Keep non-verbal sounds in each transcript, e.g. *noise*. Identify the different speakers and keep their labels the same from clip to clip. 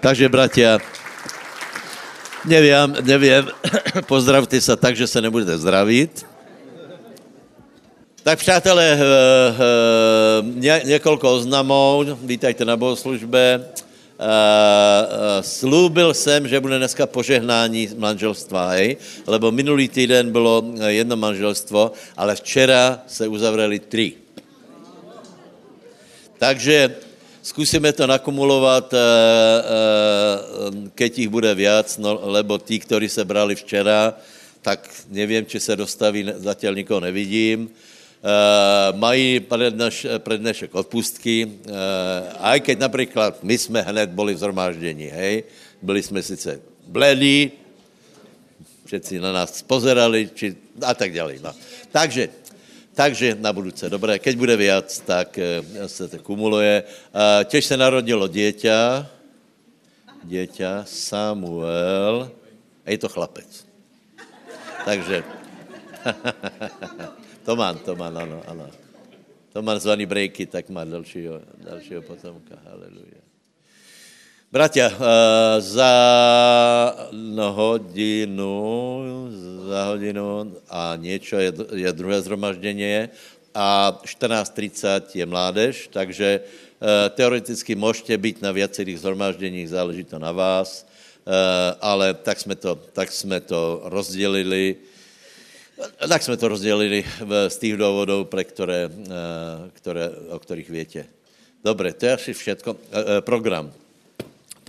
Speaker 1: Takže, bratia, nevím, nevím, *coughs* pozdravte se tak, že se nebudete zdravit. Tak přátelé, eh, eh, ně, několik oznamů, vítajte na bohoslužbe. Uh, slúbil jsem, že bude dneska požehnání manželstva, hej? lebo minulý týden bylo jedno manželstvo, ale včera se uzavřeli tři. Takže zkusíme to nakumulovat, uh, uh, keď jich bude viac, no, lebo tí, kteří se brali včera, tak nevím, či se dostaví, zatím nikoho nevidím. Uh, mají predneš, prednešek odpustky, uh, aj keď například my jsme hned boli v zhromáždění, hej, byli jsme sice bledí, všetci na nás pozerali, či, a tak dále. No. Takže, takže na budúce, dobré, keď bude viac, tak uh, se to kumuluje. Těž se narodilo dieťa, dieťa Samuel, a je to chlapec. Takže, *laughs* Toman, Toman, ano, ano. Toman zvaný Brejky, tak má dalšího, dalšího potomka. Haleluja. Bratia, uh, za hodinu, za hodinu a něco je, je druhé zhromaždění a 14.30 je mládež, takže uh, teoreticky můžete být na viacerých zhromažděních, záleží to na vás, uh, ale tak jsme to, tak jsme to rozdělili tak jsme to rozdělili z těch důvodů, pre které, eh, které, o kterých větě. Dobře, to je asi. Eh, eh, program.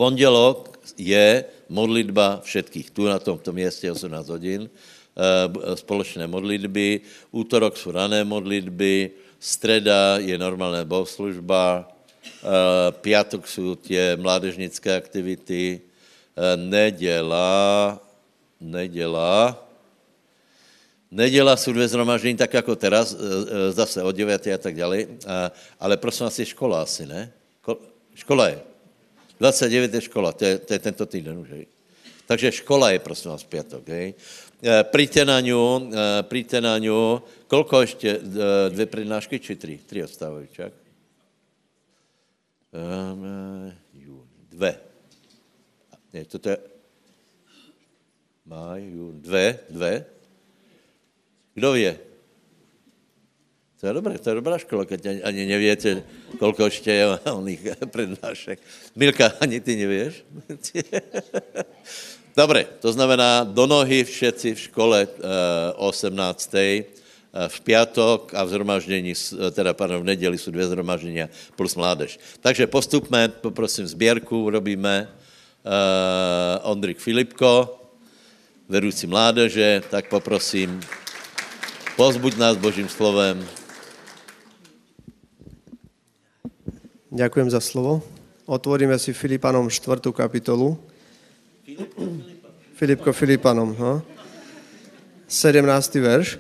Speaker 1: Pondělok je modlitba všetkých. Tu na tomto městě 18 hodin. Společné modlitby. Útorok jsou rané modlitby. Streda je normálná bohoslužba. Piatok jsou tě mládežnické aktivity. Neděla, neděla, Neděla jsou dvě zhromaždění, tak jako teraz, zase od 9 a tak dále, ale prosím je škola asi, ne? Škola je. 29 je škola, to je, to je tento týden už, hej. Takže škola je, prosím vás, pětok, hej. E, na ňu, přijďte na ňu, kolko ještě, dvě přednášky, či tři? Tři odstávají, čak? Dve. Ne, toto je... Maj, dve, dve. Kdo je? To je dobré, to je dobrá škola, keď ani nevíte, kolko ještě je oných přednášek. Milka, ani ty nevíš? *laughs* Dobré, to znamená do nohy všetci v škole uh, 18. v pátek a v zhromaždění, teda pardon, v neděli jsou dvě zhromaždění plus mládež. Takže postupme, poprosím sběrku, robíme Ondrik Filipko, vedoucí mládeže, tak poprosím Pozbuď nás Božím slovem.
Speaker 2: Ďakujem za slovo. Otvoríme si Filipanom 4. kapitolu. Filipko Filipanom, no. 17. verš.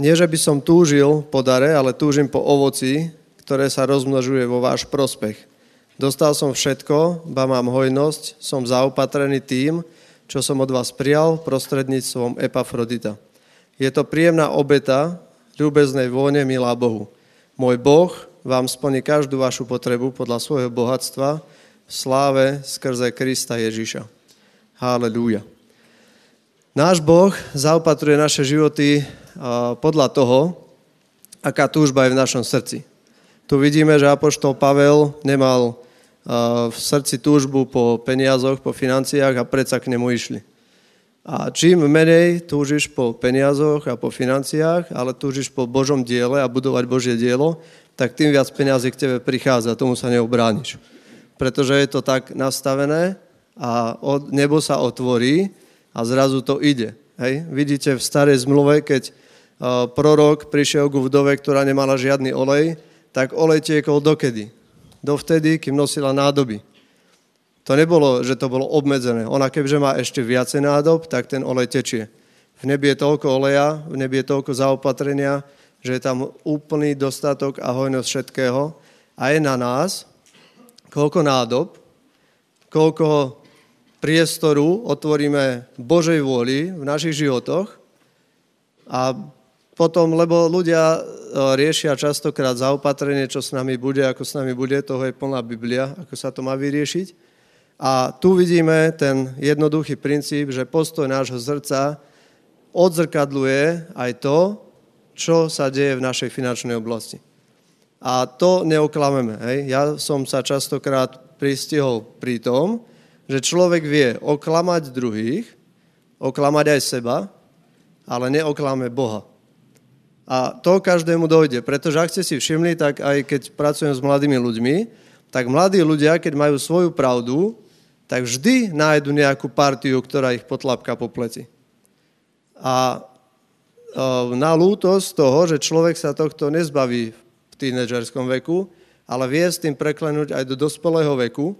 Speaker 2: Nie, že by som túžil po dare, ale túžim po ovoci, ktoré sa rozmnožuje vo váš prospech Dostal som všetko, ba mám hojnosť, som zaopatrený tým, čo som od vás prijal prostredníctvom Epafrodita. Je to príjemná obeta ľúbeznej vône, milá Bohu. Môj Boh vám splní každú vašu potrebu podľa svojho bohatstva v sláve skrze Krista Ježíša. Halelúja. Náš Boh zaopatruje naše životy podľa toho, aká túžba je v našom srdci. Tu vidíme, že Apoštol Pavel nemal v srdci túžbu po peniazoch, po financiách a predsa k nemu išli. A čím menej túžiš po peniazoch a po financiách, ale túžiš po Božom diele a budovať Božie dielo, tak tým viac peniazy k tebe prichádza, tomu sa neobrániš. Pretože je to tak nastavené a od, nebo sa otvorí a zrazu to ide. Hej? Vidíte v starej zmluve, keď uh, prorok prišiel ku vdove, ktorá nemala žiadny olej, tak olej tiekol dokedy? dovtedy, kým nosila nádoby. To nebolo, že to bolo obmedzené. Ona keďže má ešte viacej nádob, tak ten olej tečie. V nebi je toľko oleja, v nebi je toľko zaopatrenia, že je tam úplný dostatok a hojnosť všetkého. A je na nás, koľko nádob, koľko priestoru otvoríme Božej vôli v našich životoch a potom, lebo ľudia riešia častokrát zaopatrenie, čo s nami bude, ako s nami bude, toho je plná Biblia, ako sa to má vyriešiť. A tu vidíme ten jednoduchý princíp, že postoj nášho srdca odzrkadluje aj to, čo sa deje v našej finančnej oblasti. A to neoklameme. Hej? Ja som sa častokrát pristihol pri tom, že človek vie oklamať druhých, oklamať aj seba, ale neoklame Boha. A to každému dojde, pretože ak ste si všimli, tak aj keď pracujem s mladými ľuďmi, tak mladí ľudia, keď majú svoju pravdu, tak vždy nájdu nejakú partiu, ktorá ich potlapka po pleci. A na lútosť toho, že človek sa tohto nezbaví v tínedžerskom veku, ale vie s tým preklenúť aj do dospelého veku,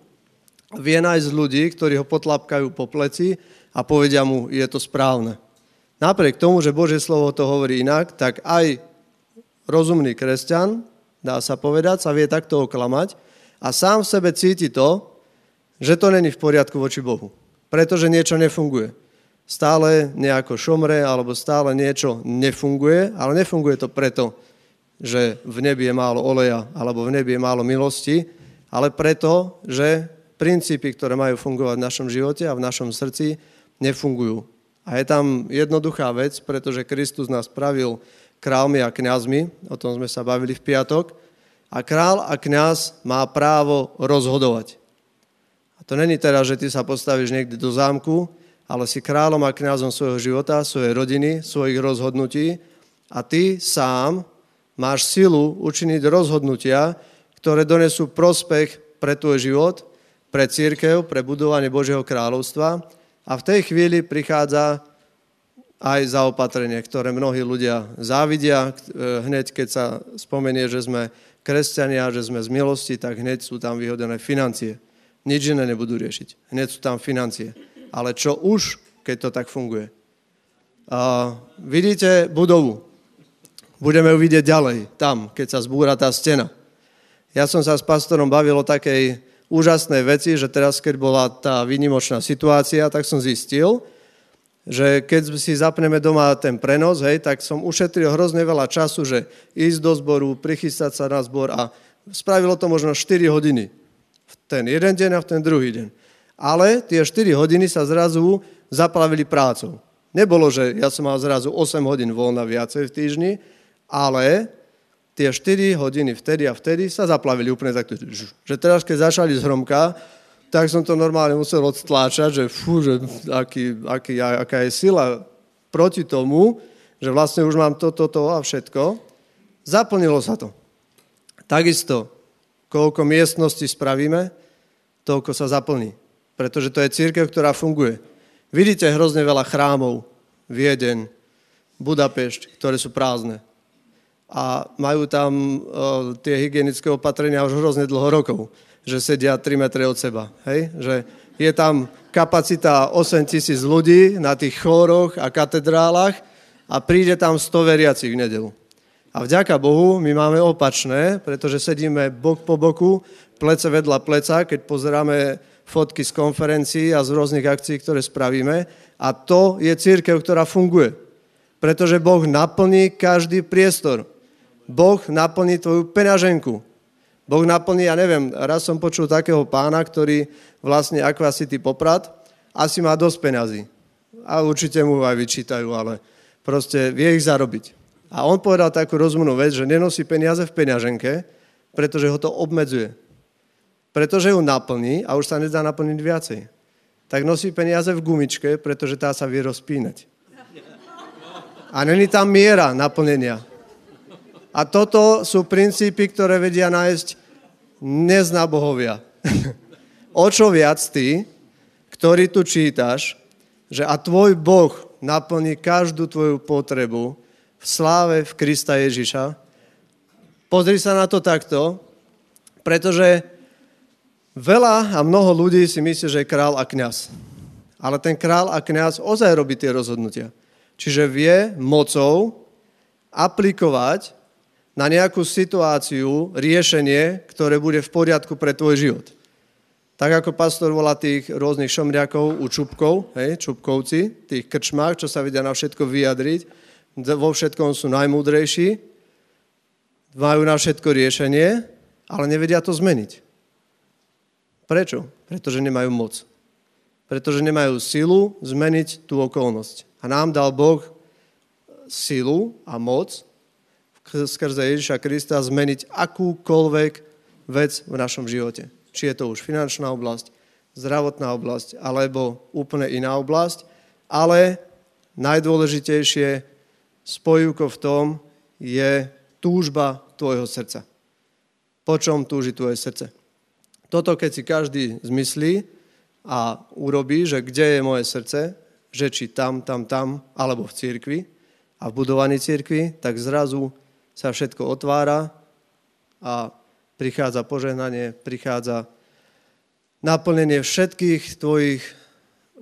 Speaker 2: vie nájsť ľudí, ktorí ho potlapkajú po pleci a povedia mu, je to správne. Napriek tomu, že Božie slovo to hovorí inak, tak aj rozumný kresťan, dá sa povedať, sa vie takto oklamať a sám v sebe cíti to, že to není v poriadku voči Bohu. Pretože niečo nefunguje. Stále nejako šomre, alebo stále niečo nefunguje, ale nefunguje to preto, že v nebi je málo oleja, alebo v nebi je málo milosti, ale preto, že princípy, ktoré majú fungovať v našom živote a v našom srdci, nefungujú. A je tam jednoduchá vec, pretože Kristus nás pravil králmi a kňazmi, o tom sme sa bavili v piatok, a král a kňaz má právo rozhodovať. To není teraz, že ty sa postavíš niekde do zámku, ale si kráľom a kňazom svojho života, svojej rodiny, svojich rozhodnutí a ty sám máš silu učiniť rozhodnutia, ktoré donesú prospech pre tvoj život, pre církev, pre budovanie Božieho kráľovstva a v tej chvíli prichádza aj zaopatrenie, ktoré mnohí ľudia závidia. E, hneď, keď sa spomenie, že sme kresťania, že sme z milosti, tak hneď sú tam vyhodené financie. Nič iné nebudú riešiť. Hneď sú tam financie. Ale čo už, keď to tak funguje? A vidíte budovu. Budeme ju vidieť ďalej, tam, keď sa zbúra tá stena. Ja som sa s pastorom bavil o takej úžasné veci, že teraz, keď bola tá výnimočná situácia, tak som zistil, že keď si zapneme doma ten prenos, hej, tak som ušetril hrozne veľa času, že ísť do zboru, prichystať sa na zbor a spravilo to možno 4 hodiny. Ten jeden deň a v ten druhý deň. Ale tie 4 hodiny sa zrazu zaplavili prácou. Nebolo, že ja som mal zrazu 8 hodín voľna viacej v týždni, ale tie 4 hodiny vtedy a vtedy sa zaplavili úplne takto. Že teraz, keď začali zhromka, tak som to normálne musel odstláčať, že fú, že aký, aký, aká je sila proti tomu, že vlastne už mám toto, to a všetko. Zaplnilo sa to. Takisto, koľko miestností spravíme, toľko sa zaplní. Pretože to je církev, ktorá funguje. Vidíte hrozne veľa chrámov, Viedeň, Budapešť, ktoré sú prázdne a majú tam uh, tie hygienické opatrenia už hrozne dlho rokov, že sedia 3 metre od seba. Hej? Že je tam kapacita 8 tisíc ľudí na tých chóroch a katedrálach a príde tam 100 veriacich v nedelu. A vďaka Bohu my máme opačné, pretože sedíme bok po boku, plece vedľa pleca, keď pozeráme fotky z konferencií a z rôznych akcií, ktoré spravíme. A to je církev, ktorá funguje. Pretože Boh naplní každý priestor. Boh naplní tvoju peňaženku. Boh naplní, ja neviem, raz som počul takého pána, ktorý vlastne Aquacity Poprad, asi má dosť peňazí. A určite mu aj vyčítajú, ale proste vie ich zarobiť. A on povedal takú rozumnú vec, že nenosí peniaze v peňaženke, pretože ho to obmedzuje. Pretože ju naplní a už sa nedá naplniť viacej. Tak nosí peniaze v gumičke, pretože tá sa vie rozpínať. A není tam miera naplnenia. A toto sú princípy, ktoré vedia nájsť neznabohovia. *laughs* o čo viac ty, ktorý tu čítaš, že a tvoj Boh naplní každú tvoju potrebu v sláve v Krista Ježiša. Pozri sa na to takto, pretože veľa a mnoho ľudí si myslí, že je král a kňaz. Ale ten král a kňaz ozaj robí tie rozhodnutia. Čiže vie mocou aplikovať na nejakú situáciu riešenie, ktoré bude v poriadku pre tvoj život. Tak ako pastor volá tých rôznych šomriakov u čupkov, hej, čupkovci, tých krčmách, čo sa vedia na všetko vyjadriť, vo všetkom sú najmúdrejší, majú na všetko riešenie, ale nevedia to zmeniť. Prečo? Pretože nemajú moc. Pretože nemajú silu zmeniť tú okolnosť. A nám dal Boh silu a moc skrze Ježiša Krista zmeniť akúkoľvek vec v našom živote. Či je to už finančná oblasť, zdravotná oblasť, alebo úplne iná oblasť, ale najdôležitejšie spojúko v tom je túžba tvojho srdca. Po čom túži tvoje srdce? Toto, keď si každý zmyslí a urobí, že kde je moje srdce, že či tam, tam, tam, alebo v církvi a v budovaní církvi, tak zrazu sa všetko otvára a prichádza požehnanie, prichádza naplnenie všetkých tvojich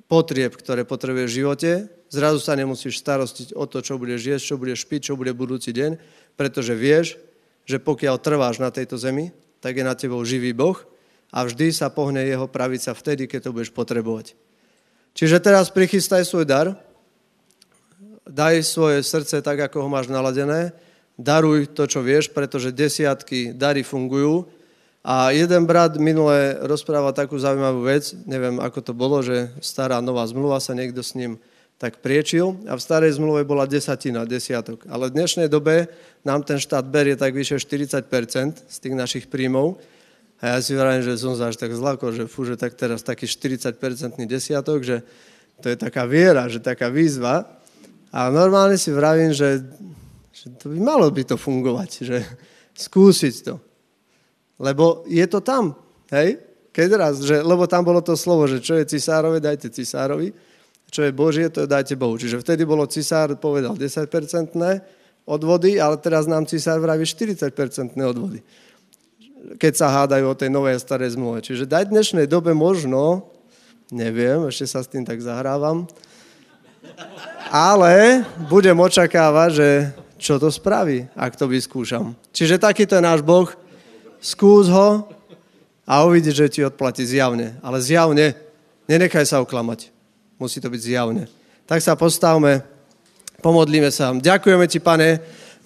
Speaker 2: potrieb, ktoré potrebuješ v živote. Zrazu sa nemusíš starostiť o to, čo budeš jesť, čo budeš piť, čo bude budúci deň, pretože vieš, že pokiaľ trváš na tejto zemi, tak je na tebou živý Boh a vždy sa pohne jeho pravica vtedy, keď to budeš potrebovať. Čiže teraz prichystaj svoj dar, daj svoje srdce tak, ako ho máš naladené daruj to, čo vieš, pretože desiatky dary fungujú. A jeden brat minule rozprával takú zaujímavú vec, neviem, ako to bolo, že stará nová zmluva sa niekto s ním tak priečil a v starej zmluve bola desatina, desiatok. Ale v dnešnej dobe nám ten štát berie tak vyše 40% z tých našich príjmov. A ja si vravím, že som sa až tak zlako, že fú, že tak teraz taký 40% desiatok, že to je taká viera, že taká výzva. A normálne si vravím, že že to by malo by to fungovať, že skúsiť to. Lebo je to tam, hej? Keď raz, že, lebo tam bolo to slovo, že čo je cisárove, dajte cisárovi, čo je Božie, to dajte Bohu. Čiže vtedy bolo cisár, povedal 10% odvody, ale teraz nám cisár vraví 40% odvody. Keď sa hádajú o tej novej a starej zmluve. Čiže dať dnešnej dobe možno, neviem, ešte sa s tým tak zahrávam, ale budem očakávať, že čo to spraví, ak to vyskúšam. Čiže takýto je náš Boh, skús ho a uvidíš, že ti odplatí zjavne. Ale zjavne, nenechaj sa oklamať. Musí to byť zjavne. Tak sa postavme, pomodlíme sa. Ďakujeme ti, pane,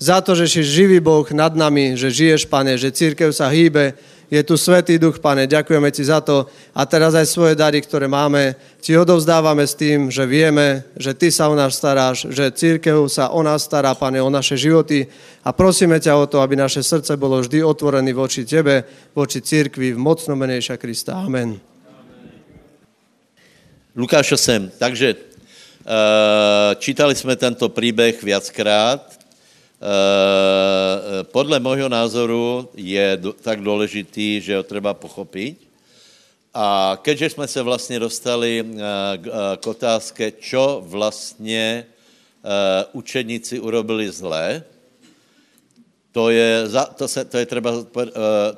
Speaker 2: za to, že si živý Boh nad nami, že žiješ, pane, že církev sa hýbe, je tu Svetý Duch, pane, ďakujeme Ti za to. A teraz aj svoje dary, ktoré máme, Ti odovzdávame s tým, že vieme, že Ty sa o nás staráš, že církev sa o nás stará, pane, o naše životy. A prosíme ťa o to, aby naše srdce bolo vždy otvorené voči Tebe, voči církvi v mocno menejša Krista. Amen.
Speaker 1: Lukáš 8. Takže uh, čítali jsme tento příběh viackrát. Eh, eh, podle môjho názoru je tak důležitý, že ho treba pochopit. A keďže jsme se vlastně dostali eh, k otázke, čo vlastně učeníci urobili zlé, to je, to se, to je treba,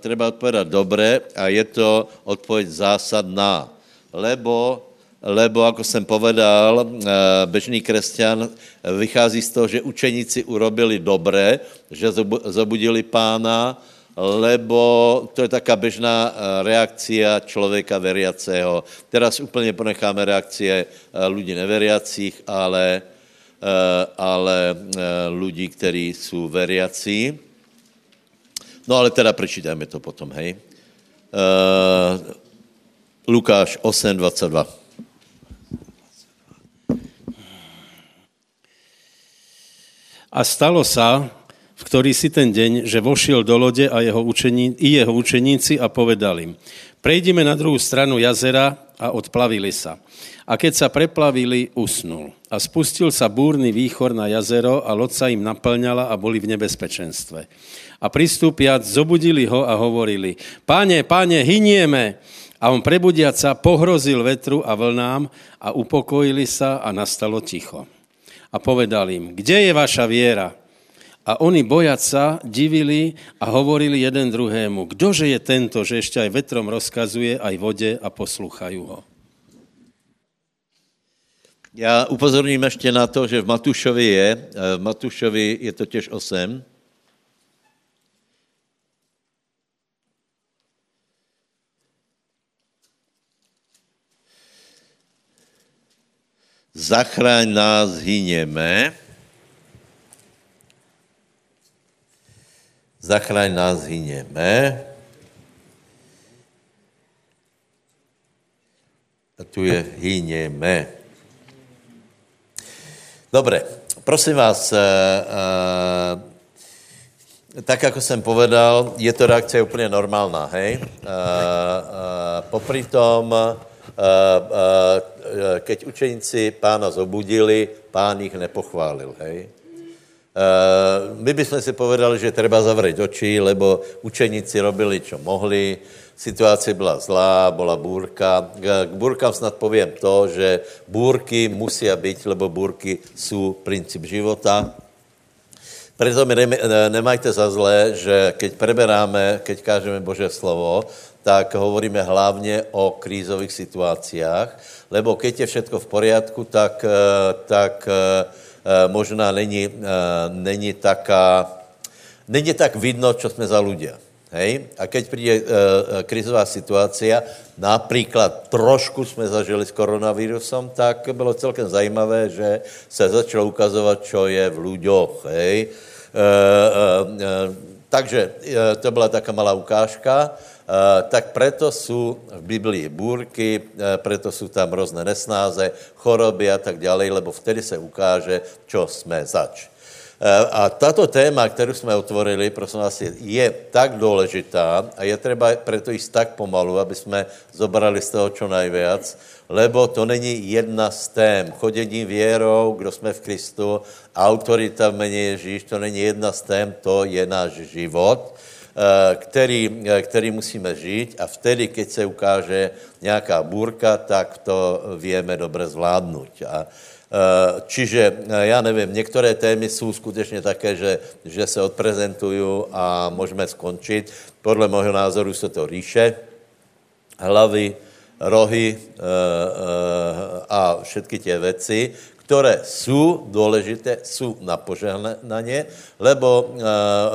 Speaker 1: treba odpovedať dobre a je to odpověď zásadná. Lebo lebo, ako jsem povedal, eh, bežný kresťan vychází z toho, že učeníci urobili dobré, že zobudili pána, lebo to je taká bežná eh, reakcia člověka veriaceho. Teraz úplně ponecháme reakcie eh, lidí neveriacích, ale, ale lidí, kteří jsou veriací. No ale teda prečítajme to potom, hej. Lukáš 8, 22.
Speaker 3: A stalo sa, v ktorý si ten deň, že vošiel do lode a jeho učení, i jeho učeníci a povedali im, prejdime na druhou stranu jazera a odplavili sa. A keď sa preplavili, usnul. A spustil sa búrny výchor na jazero a loď sa im naplňala a boli v nebezpečenstve. A pristúpiac, zobudili ho a hovorili, páne, páne, hynieme. A on prebudiac sa pohrozil vetru a vlnám a upokojili sa a nastalo ticho a povedal im, kde je vaša viera? A oni bojať sa divili a hovorili jeden druhému, kdože je tento, že ešte aj vetrom rozkazuje, aj vode a posluchajú ho.
Speaker 1: Já upozorním ještě na to, že v Matušovi je, v Matušovi je to těž 8, zachraň nás, hyněme. Zachraň nás, hyněme. A tu je hyněme. Dobre, prosím vás, eh, eh, tak, jako jsem povedal, je to reakce úplně normálna, hej? Uh, popri tom, keď učeníci pána zobudili, pán jich nepochválil, hej? My bychom si povedali, že treba zavřít oči, lebo učeníci robili, čo mohli, situace byla zlá, byla bůrka. K bůrkám snad povím to, že bůrky musí být, lebo bůrky jsou princip života. Preto mi nemajte za zlé, že keď preberáme, keď kážeme Bože slovo, tak hovoríme hlavně o krízových situáciách, lebo keď je všetko v poriadku, tak, eh, tak eh, eh, možná není, není, taká, není tak vidno, čo jsme za ľudia. Hej? A keď přijde uh, krizová situácia, například trošku jsme zažili s koronavírusom, tak bylo celkem zajímavé, že se začalo ukazovat, čo je v ľuďoch. Hej? Uh, uh, uh, takže uh, to byla taká malá ukážka. Uh, tak preto jsou v Biblii bůrky, uh, preto jsou tam různé nesnáze, choroby a tak dále, lebo vtedy se ukáže, čo jsme zač. Eh, a tato téma, kterou jsme otvorili, prosím vás, je, je tak důležitá a je třeba preto jít tak pomalu, aby jsme zobrali z toho čo nejvíc, lebo to není jedna z tém. Chodění věrou, kdo jsme v Kristu, autorita v mene Ježíš, to není jedna z tém, to je náš život, eh, který, eh, který musíme žít a vtedy, keď se ukáže nějaká bůrka, tak to víme dobře zvládnout. A, čiže, eh, já nevím, některé témy jsou skutečně také, že, že se odprezentují a můžeme skončit. Podle mého názoru jsou to říše, hlavy, rohy eh, a všetky tie věci, které jsou důležité, jsou na požehnanie, lebo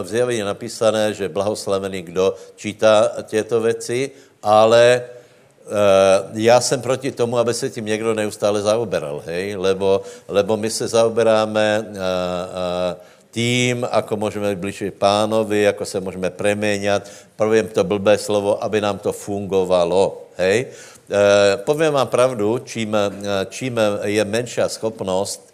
Speaker 1: v zjavení je napísané, že blahoslavený, kdo čítá těto věci, ale Eh, já jsem proti tomu, aby se tím někdo neustále zaoberal, hej? Lebo, lebo my se zaoberáme uh, uh, tím, ako můžeme blíže pánovi, ako se můžeme preměňat. Povím to blbé slovo, aby nám to fungovalo, hej? Povím vám pravdu, čím, čím je menší schopnost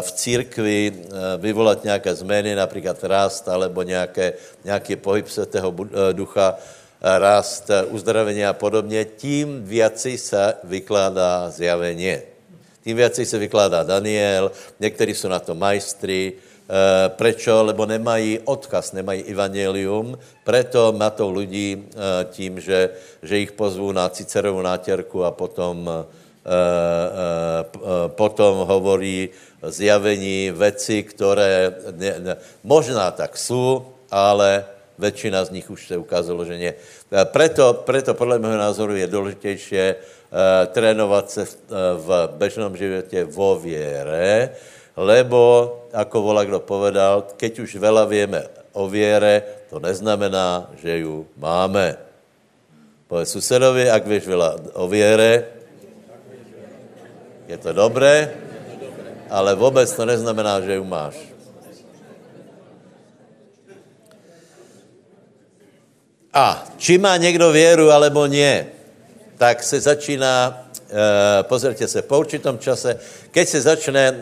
Speaker 1: v církvi vyvolat nějaké změny, například rast, alebo nějaké, nějaký pohyb světého ducha, rast, uzdravení a podobně, tím věci se vykládá zjavení. Tím věci se vykládá Daniel, někteří jsou na to majstry, e, prečo? Lebo nemají odkaz, nemají evangelium, preto to lidi e, tím, že, že jich pozvou na Cicerovou nátěrku a potom, e, potom hovorí zjavení věci, které ne, ne, možná tak jsou, ale Většina z nich už se ukázalo, že ne. Preto, preto podle mého názoru je důležitější uh, trénovat se v, uh, v bežnom životě vo věre, lebo, ako volá kdo povedal, keď už vela víme o věre, to neznamená, že ju máme. Povedz susedovi, ak víš vela o věre, je to dobré, ale vůbec to neznamená, že ju máš. A či má někdo věru, alebo nie, tak se začíná, uh, pozrite se, po určitom čase, keď se začne uh,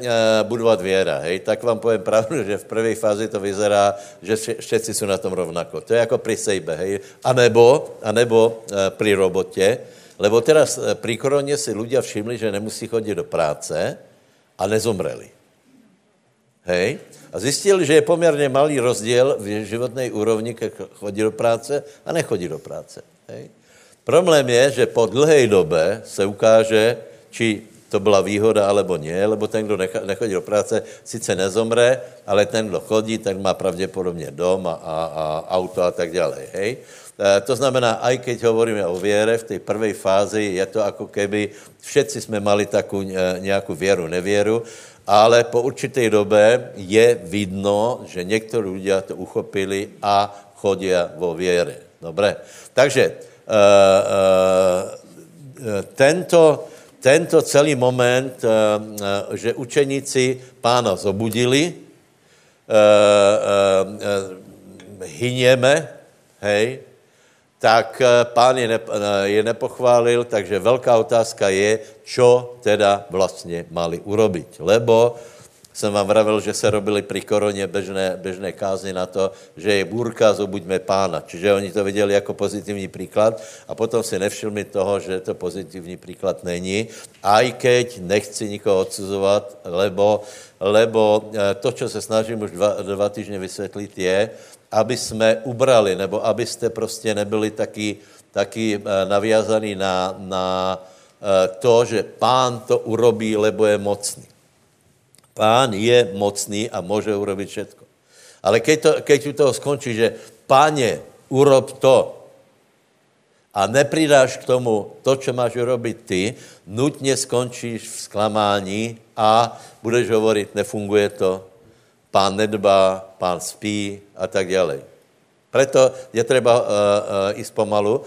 Speaker 1: budovat věra, hej, tak vám povím pravdu, že v první fázi to vyzerá, že všetci jsou na tom rovnako. To je jako pri sejbe, hej. A nebo, a nebo uh, pri robotě, lebo teraz uh, pri koroně si ľudia všimli, že nemusí chodit do práce a nezomreli. Hej? A zjistil, že je poměrně malý rozdíl v životné úrovni, když chodí do práce a nechodí do práce. Hej? Problém je, že po dlhé době se ukáže, či to byla výhoda, alebo ne, lebo ten, kdo nechodí do práce, sice nezomře, ale ten, kdo chodí, tak má pravděpodobně dom a, a, a auto a tak dále. Hej? E, to znamená, aj keď hovoríme o věre, v té první fázi je to jako keby všetci jsme mali takovou e, nějakou věru, nevěru, ale po určité době je vidno, že někteří lidé to uchopili a chodí vo věre. Dobré. Takže uh, uh, tento, tento celý moment, uh, že učeníci pána zobudili, hyněme, hej, tak eh, pán je, ne, je nepochválil, takže velká otázka je, čo teda vlastně mali urobiť. Lebo jsem vám vravil, že se robili při koroně bežné, bežné kázny na to, že je bůrka, zobuďme pána. Čiže oni to viděli jako pozitivní příklad a potom si nevšimli toho, že to pozitivní příklad není. Aj keď nechci nikoho odsuzovat, lebo, lebo eh, to, co se snažím už dva, dva týdny vysvětlit, je, aby jsme ubrali, nebo abyste prostě nebyli taky, taky eh, naviazaný na, na eh, to, že pán to urobí, lebo je mocný. Pán je mocný a může urobit všetko. Ale keď, to, keď u toho skončí, že páně, urob to a nepridáš k tomu to, co máš urobiť ty, nutně skončíš v sklamání a budeš hovorit, nefunguje to, pán nedbá, pán spí a tak dále. Proto je třeba uh, uh, ísť pomalu. Uh,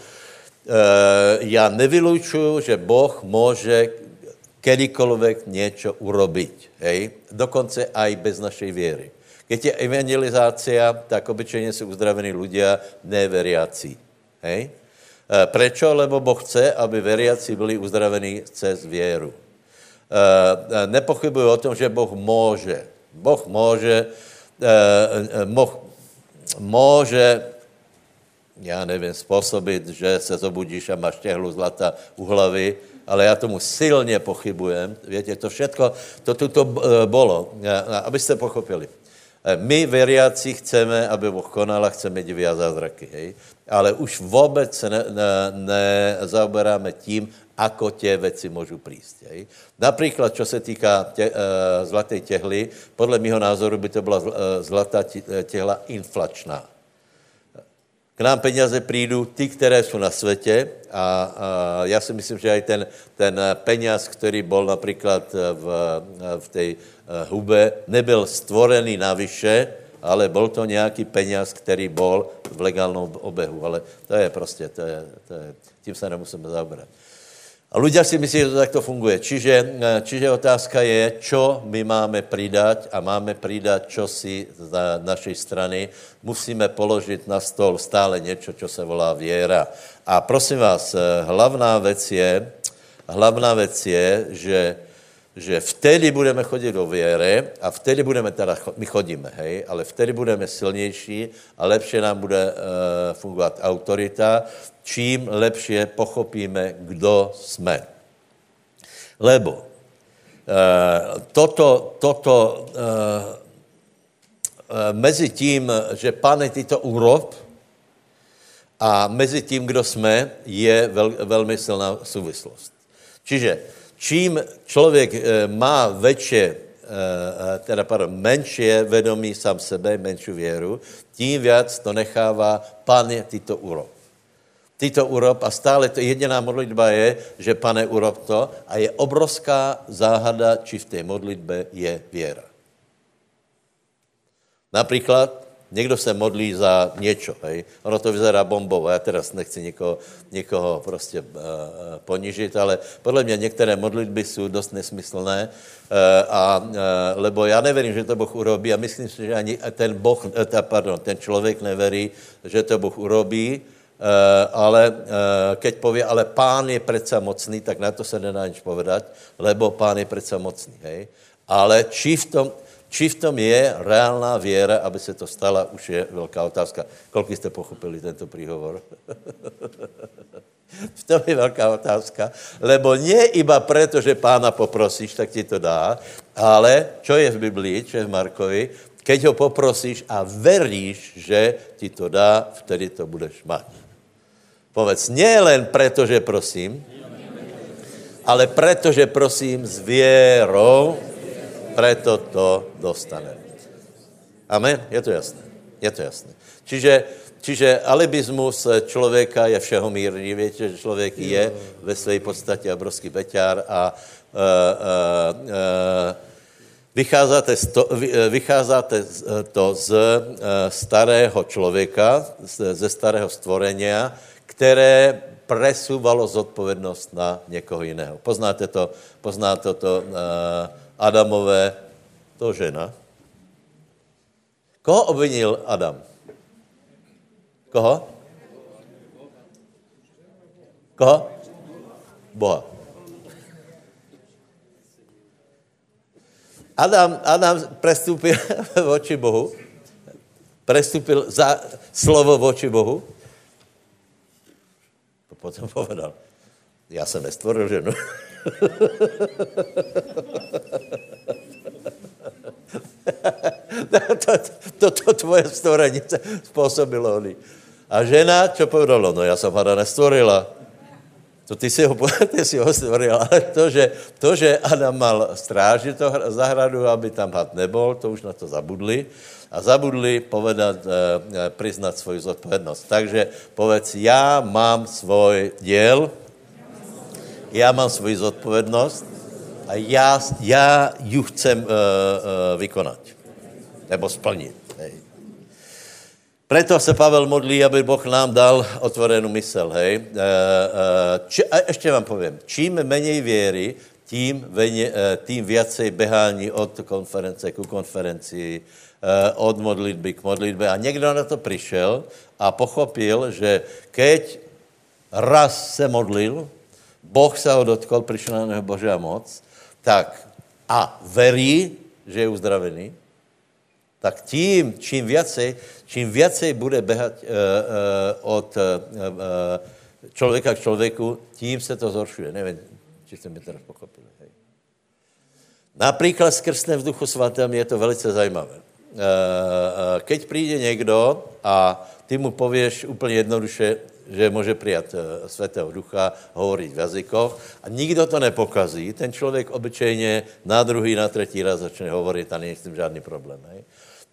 Speaker 1: já nevylučuju, že Boh může kedykoľvek něco urobiť. Hej? Dokonce aj bez našej věry. Keď je evangelizácia, tak obyčejně jsou uzdravení ľudia neveriací. Hej? Prečo? Lebo Boh chce, aby veriaci byli uzdravení cez věru. Nepochybuji o tom, že Boh může. Boh může, moh, může já nevím, způsobit, že se zobudíš a máš těhlu zlata u hlavy, ale já tomu silně pochybujem. Víte, to všetko, to tuto eh, bolo, abyste pochopili. Eh, my, veriaci, chceme, aby Boh konal a chceme divy a zázraky, hej? ale už vůbec ne, ne tím, ako tě věci můžu prísť. Hej? Například, co se týká tě, uh, zlaté těhly, podle mého názoru by to byla zlatá těhla inflačná. K nám peněze přijdou ty, které jsou na světě a, a já si myslím, že i ten, ten peněz, který byl například v, v té eh, hube, nebyl stvorený navyše, ale byl to nějaký peněz, který byl v legálním obehu. Ale to je prostě, to je, to je, tím se nemusíme zaobrat. A ľudia si myslí, že to takto funguje. Čiže, eh, čiže otázka je, čo my máme pridať a máme pridať čo si z našej strany. Musíme položit na stol stále něco, čo se volá věra. A prosím vás, eh, hlavná věc je, hlavná věc je, že že vtedy budeme chodit do věry a vtedy budeme, teda my chodíme, hej, ale vtedy budeme silnější a lepše nám bude uh, fungovat autorita, čím lepše pochopíme, kdo jsme. Lebo uh, toto, toto uh, mezi tím, že pane ty to urob, a mezi tím, kdo jsme, je vel, velmi silná souvislost. Čiže čím člověk má větší teda pardon, menší vědomí sám sebe, menší věru, tím víc to nechává, pane, ty to urob ty to urob a stále to jediná modlitba je, že pane urob to a je obrovská záhada, či v té modlitbe je věra. Například někdo se modlí za něco, hej. Ono to vyzerá bombovo, já teraz nechci nikoho, nikoho prostě uh, ponižit, ale podle mě některé modlitby jsou dost nesmyslné, uh, a, uh, lebo já neverím, že to Boh urobí a myslím si, že ani ten, boh, uh, pardon, ten člověk neverí, že to Boh urobí, Eh, ale eh, keď pově, ale pán je přece mocný, tak na to se nedá nič povedať, lebo pán je přece mocný. Hej? Ale či v, tom, či v tom je reálná věra, aby se to stala, už je velká otázka. Kolik jste pochopili tento příhovor? *laughs* v tom je velká otázka, lebo nie iba proto, že pána poprosíš, tak ti to dá, ale čo je v Biblii, čo je v Markovi, keď ho poprosíš a veríš, že ti to dá, vtedy to budeš mať. Povedz, nie len preto, že prosím, ale preto, že prosím s věrou, preto to dostane. Amen? Je to jasné. Je to jasné. Čiže, čiže alibismus člověka je všeho mírný. Víte, že člověk je ve své podstatě obrovský beťár a uh, uh, uh, Vycházíte, to, vycházíte to z starého člověka, ze starého stvorenia, které presúvalo zodpovědnost na někoho jiného. Poznáte to, poznáte to uh, Adamové, to žena. Koho obvinil Adam? Koho? Koho? Boha. Adam, Adam prestúpil *laughs* voči Bohu, prestúpil za slovo voči Bohu, a potom povedal, já jsem nestvoril ženu. *laughs* to, to, to, tvoje stvorení způsobilo. A žena, čo povedala? No já jsem hada nestvorila. To ty si ho, *laughs* ty si ho stvoril, ale to že, to, že Adam mal strážit to zahradu, aby tam had nebol, to už na to zabudli. A zabudli povedat, eh, eh, priznat svoji zodpovědnost. Takže povedz, já mám svůj děl, já mám svoji zodpovědnost a já, já ju chcem uh, uh, vykonat. Nebo splnit. Preto se Pavel modlí, aby Boh nám dal otvorenou mysl, hej. E, e, či, a ještě vám povím, čím méně věry, tím, veně, e, tím viacej behání od konference ku konferenci, od modlitby k modlitbe. A někdo na to přišel a pochopil, že keď raz se modlil, Boh se ho dotkol, přišel na něho Božá moc, tak a verí, že je uzdravený, tak tím, čím viacej, čím viacej bude behat uh, uh, od uh, člověka k člověku, tím se to zhoršuje. Nevím, či jste mi teda pochopili. Hej. Například s krstem v duchu svatém je to velice zajímavé. Keď přijde někdo a ty mu pověš úplně jednoduše, že může přijat svatého ducha, hovorit v jazykoch a nikdo to nepokazí. Ten člověk obyčejně na druhý, na třetí raz začne hovorit a není s tím žádný problém. Hej.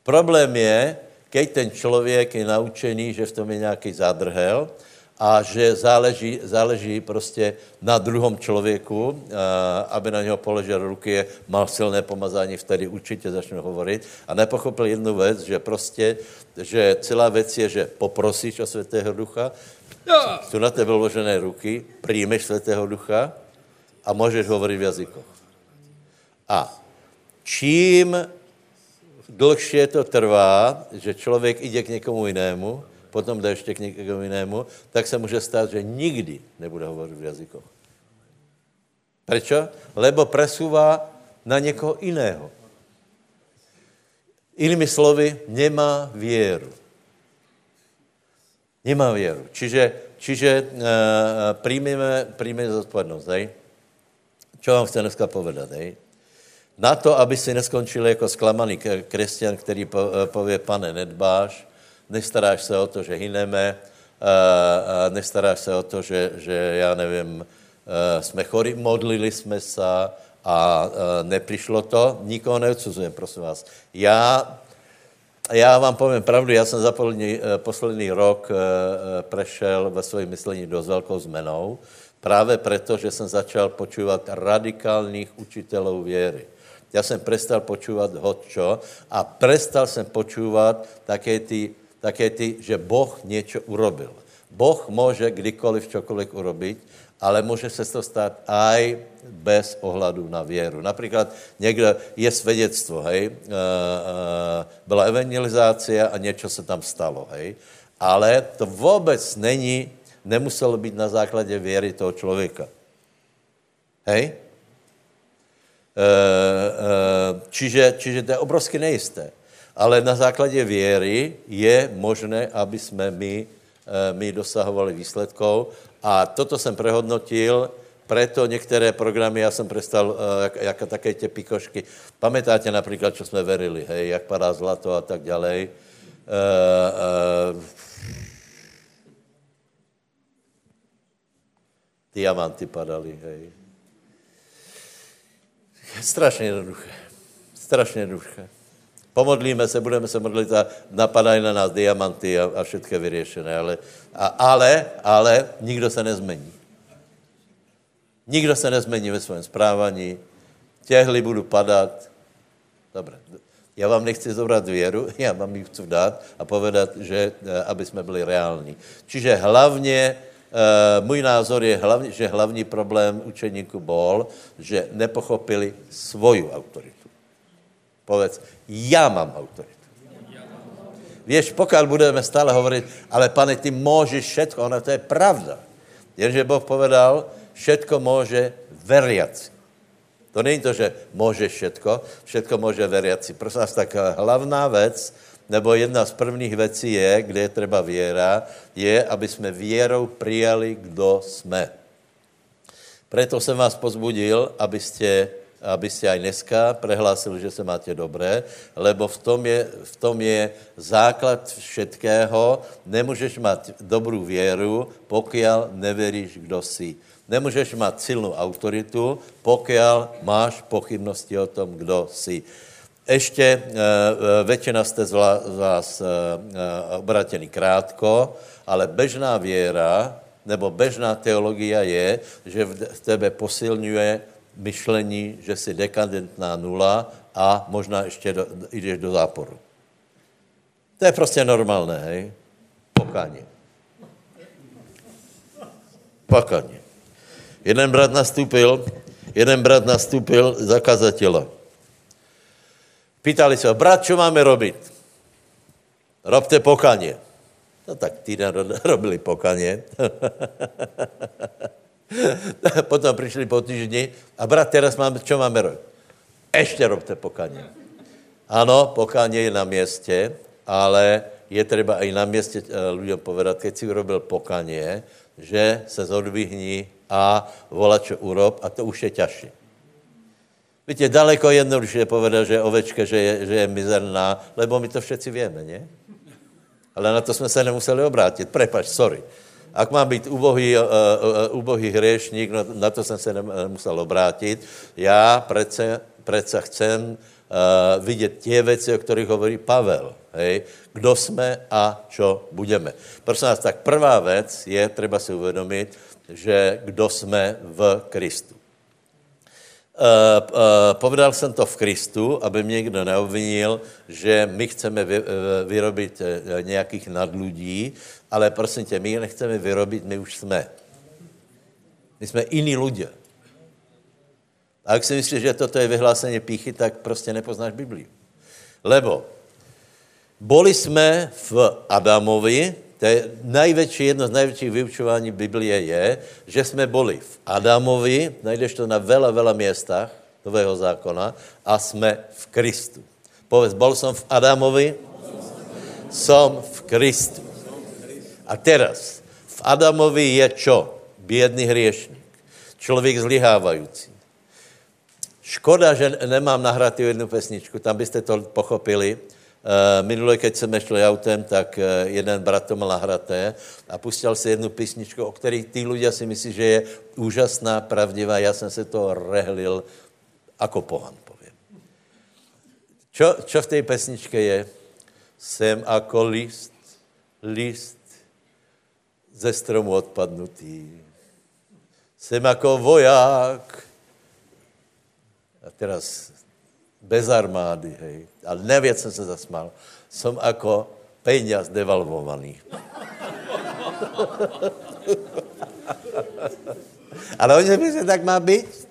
Speaker 1: Problém je, keď ten člověk je naučený, že v tom je nějaký zádrhel a že záleží, záleží prostě na druhom člověku, aby na něho položil ruky, mal silné pomazání, vtedy určitě začne hovorit a nepochopil jednu věc, že prostě, že celá věc je, že poprosíš o svatého ducha, jsou na tebe vložené ruky, přijmeš svatého ducha a můžeš hovorit v jazykoch. A čím dlhšie to trvá, že člověk jde k někomu jinému, potom jde ještě k někomu jinému, tak se může stát, že nikdy nebude hovořit v jazykoch. Prečo? Lebo presúva na někoho jiného. Jinými slovy, nemá věru. Nemá věru. Čiže, čiže uh, príjmeme, príjmeme zodpovědnost. Hej? Čo vám chci dneska povedat? Hej? Na to, aby si neskončil jako zklamaný křesťan, který eh, pově, pane, nedbáš, nestaráš se o to, že hyneme, eh, nestaráš se o to, že, že já nevím, eh, jsme chorí, modlili jsme se a neprišlo to. Nikoho neodsuzujem, prosím vás. Já, já vám povím pravdu, já jsem za poslední, poslední rok prešel ve svém myslení dost velkou zmenou, právě proto, že jsem začal počívat radikálních učitelů věry. Já jsem prestal počúvat hodčo a prestal jsem počúvat také ty, také ty, že Boh něco urobil. Boh může kdykoliv čokoliv urobiť, ale může se to stát aj bez ohledu na věru. Například někde je svědectvo, hej, e, e, byla evangelizácia a něco se tam stalo, hej, ale to vůbec není, nemuselo být na základě věry toho člověka. Hej? Eh, eh, čiže, čiže to je obrovsky nejisté. Ale na základě věry je možné, aby jsme my, eh, my dosahovali výsledků. A toto jsem prehodnotil, preto některé programy já jsem prestal, jak, jak také tě pikošky. Pamätáte například, co jsme verili, hej, jak padá zlato a tak dále. Diamanty padaly, hej. Strašně jednoduché. Strašně jednoduché. Pomodlíme se, budeme se modlit a napadají na nás diamanty a, a všechno vyřešené. Ale, a, ale, ale nikdo se nezmení. Nikdo se nezmení ve svém správání. Těhly budu padat. Dobře. Já vám nechci zobrat věru, *laughs* já vám ji chci dát a povedat, že, eh, aby jsme byli reální. Čiže hlavně můj názor je, hlavně, že hlavní problém učeníku bol, že nepochopili svoju autoritu. Povedz, já mám autoritu. Víš, pokud budeme stále hovorit, ale pane, ty můžeš všetko, ono to je pravda. Jenže Boh povedal, všetko může veriaci. To není to, že může všetko, všetko může veriaci. Prosím vás, tak hlavná věc, nebo jedna z prvních věcí je, kde je třeba věra, je, aby jsme věrou přijali, kdo jsme. Proto jsem vás pozbudil, abyste, abyste aj dneska prehlásili, že se máte dobré, lebo v tom je, v tom je základ všetkého. Nemůžeš mít dobrou věru, pokud neveríš, kdo jsi. Nemůžeš mít silnou autoritu, pokud máš pochybnosti o tom, kdo jsi. Ještě e, většina jste z vás obratení krátko, ale bežná věra, nebo bežná teologie je, že v tebe posilňuje myšlení, že jsi dekadentná nula a možná ještě do, jdeš do záporu. To je prostě normálné, hej? Pokáně. Pokáně. Jeden brat nastupil, jeden brat nastupil za kazatela. Pýtali se ho, brat, co máme robit? Robte pokaně. No tak týden *laughs* robili pokaně. *laughs* Potom přišli po týždni a brat, teraz máme, čo máme robit? Ještě robte pokaně. Ano, pokaně je na městě, ale je třeba i na městě eh, lidem povedat, keď si urobil pokaně, že se zodvihni a volat, čo urob a to už je ťažší. Víte, daleko jednoduše je povedat, že ovečka, že je, že je mizerná, lebo my to všetci víme, ne? Ale na to jsme se nemuseli obrátit. Prepač, sorry. Ak má být ubohý, uh, uh, ubohý hriešník, no, na to jsem se nemusel obrátit. Já přece, přece chcem uh, vidět tě věci, o kterých hovorí Pavel. Hej? Kdo jsme a čo budeme. Prosím vás, tak prvá věc je, třeba si uvědomit, že kdo jsme v Kristu. Uh, uh, povedal jsem to v Kristu, aby mě někdo neobvinil, že my chceme vy, uh, vyrobit nějakých nadludí, ale prosím tě, my je nechceme vyrobit, my už jsme. My jsme jiní lidé. A jak si myslíš, že toto je vyhlásení píchy, tak prostě nepoznáš Bibliu. Lebo boli jsme v Adamovi, to je největší, jedno z největších vyučování Biblie je, že jsme boli v Adamovi, najdeš to na vela, vela městách Nového zákona, a jsme v Kristu. Povedz, bol jsem v Adamovi, jsem v Kristu. A teraz, v Adamovi je čo? Bědný hriešník. Člověk zlyhávající. Škoda, že nemám nahratou jednu pesničku, tam byste to pochopili. Eh, minule, keď jsme šli autem, tak eh, jeden brat to mal nahraté a pustil si jednu písničku, o které ty lidé si myslí, že je úžasná, pravdivá. Já jsem se to rehlil jako pohan, povím. Čo, čo v té pesničke je? Jsem jako list, list ze stromu odpadnutý. Jsem jako voják. A teraz bez armády, hej. Ale nevěc jsem se zasmál. Jsem jako peněz devalvovaný. *laughs* Ale oni si že tak má být.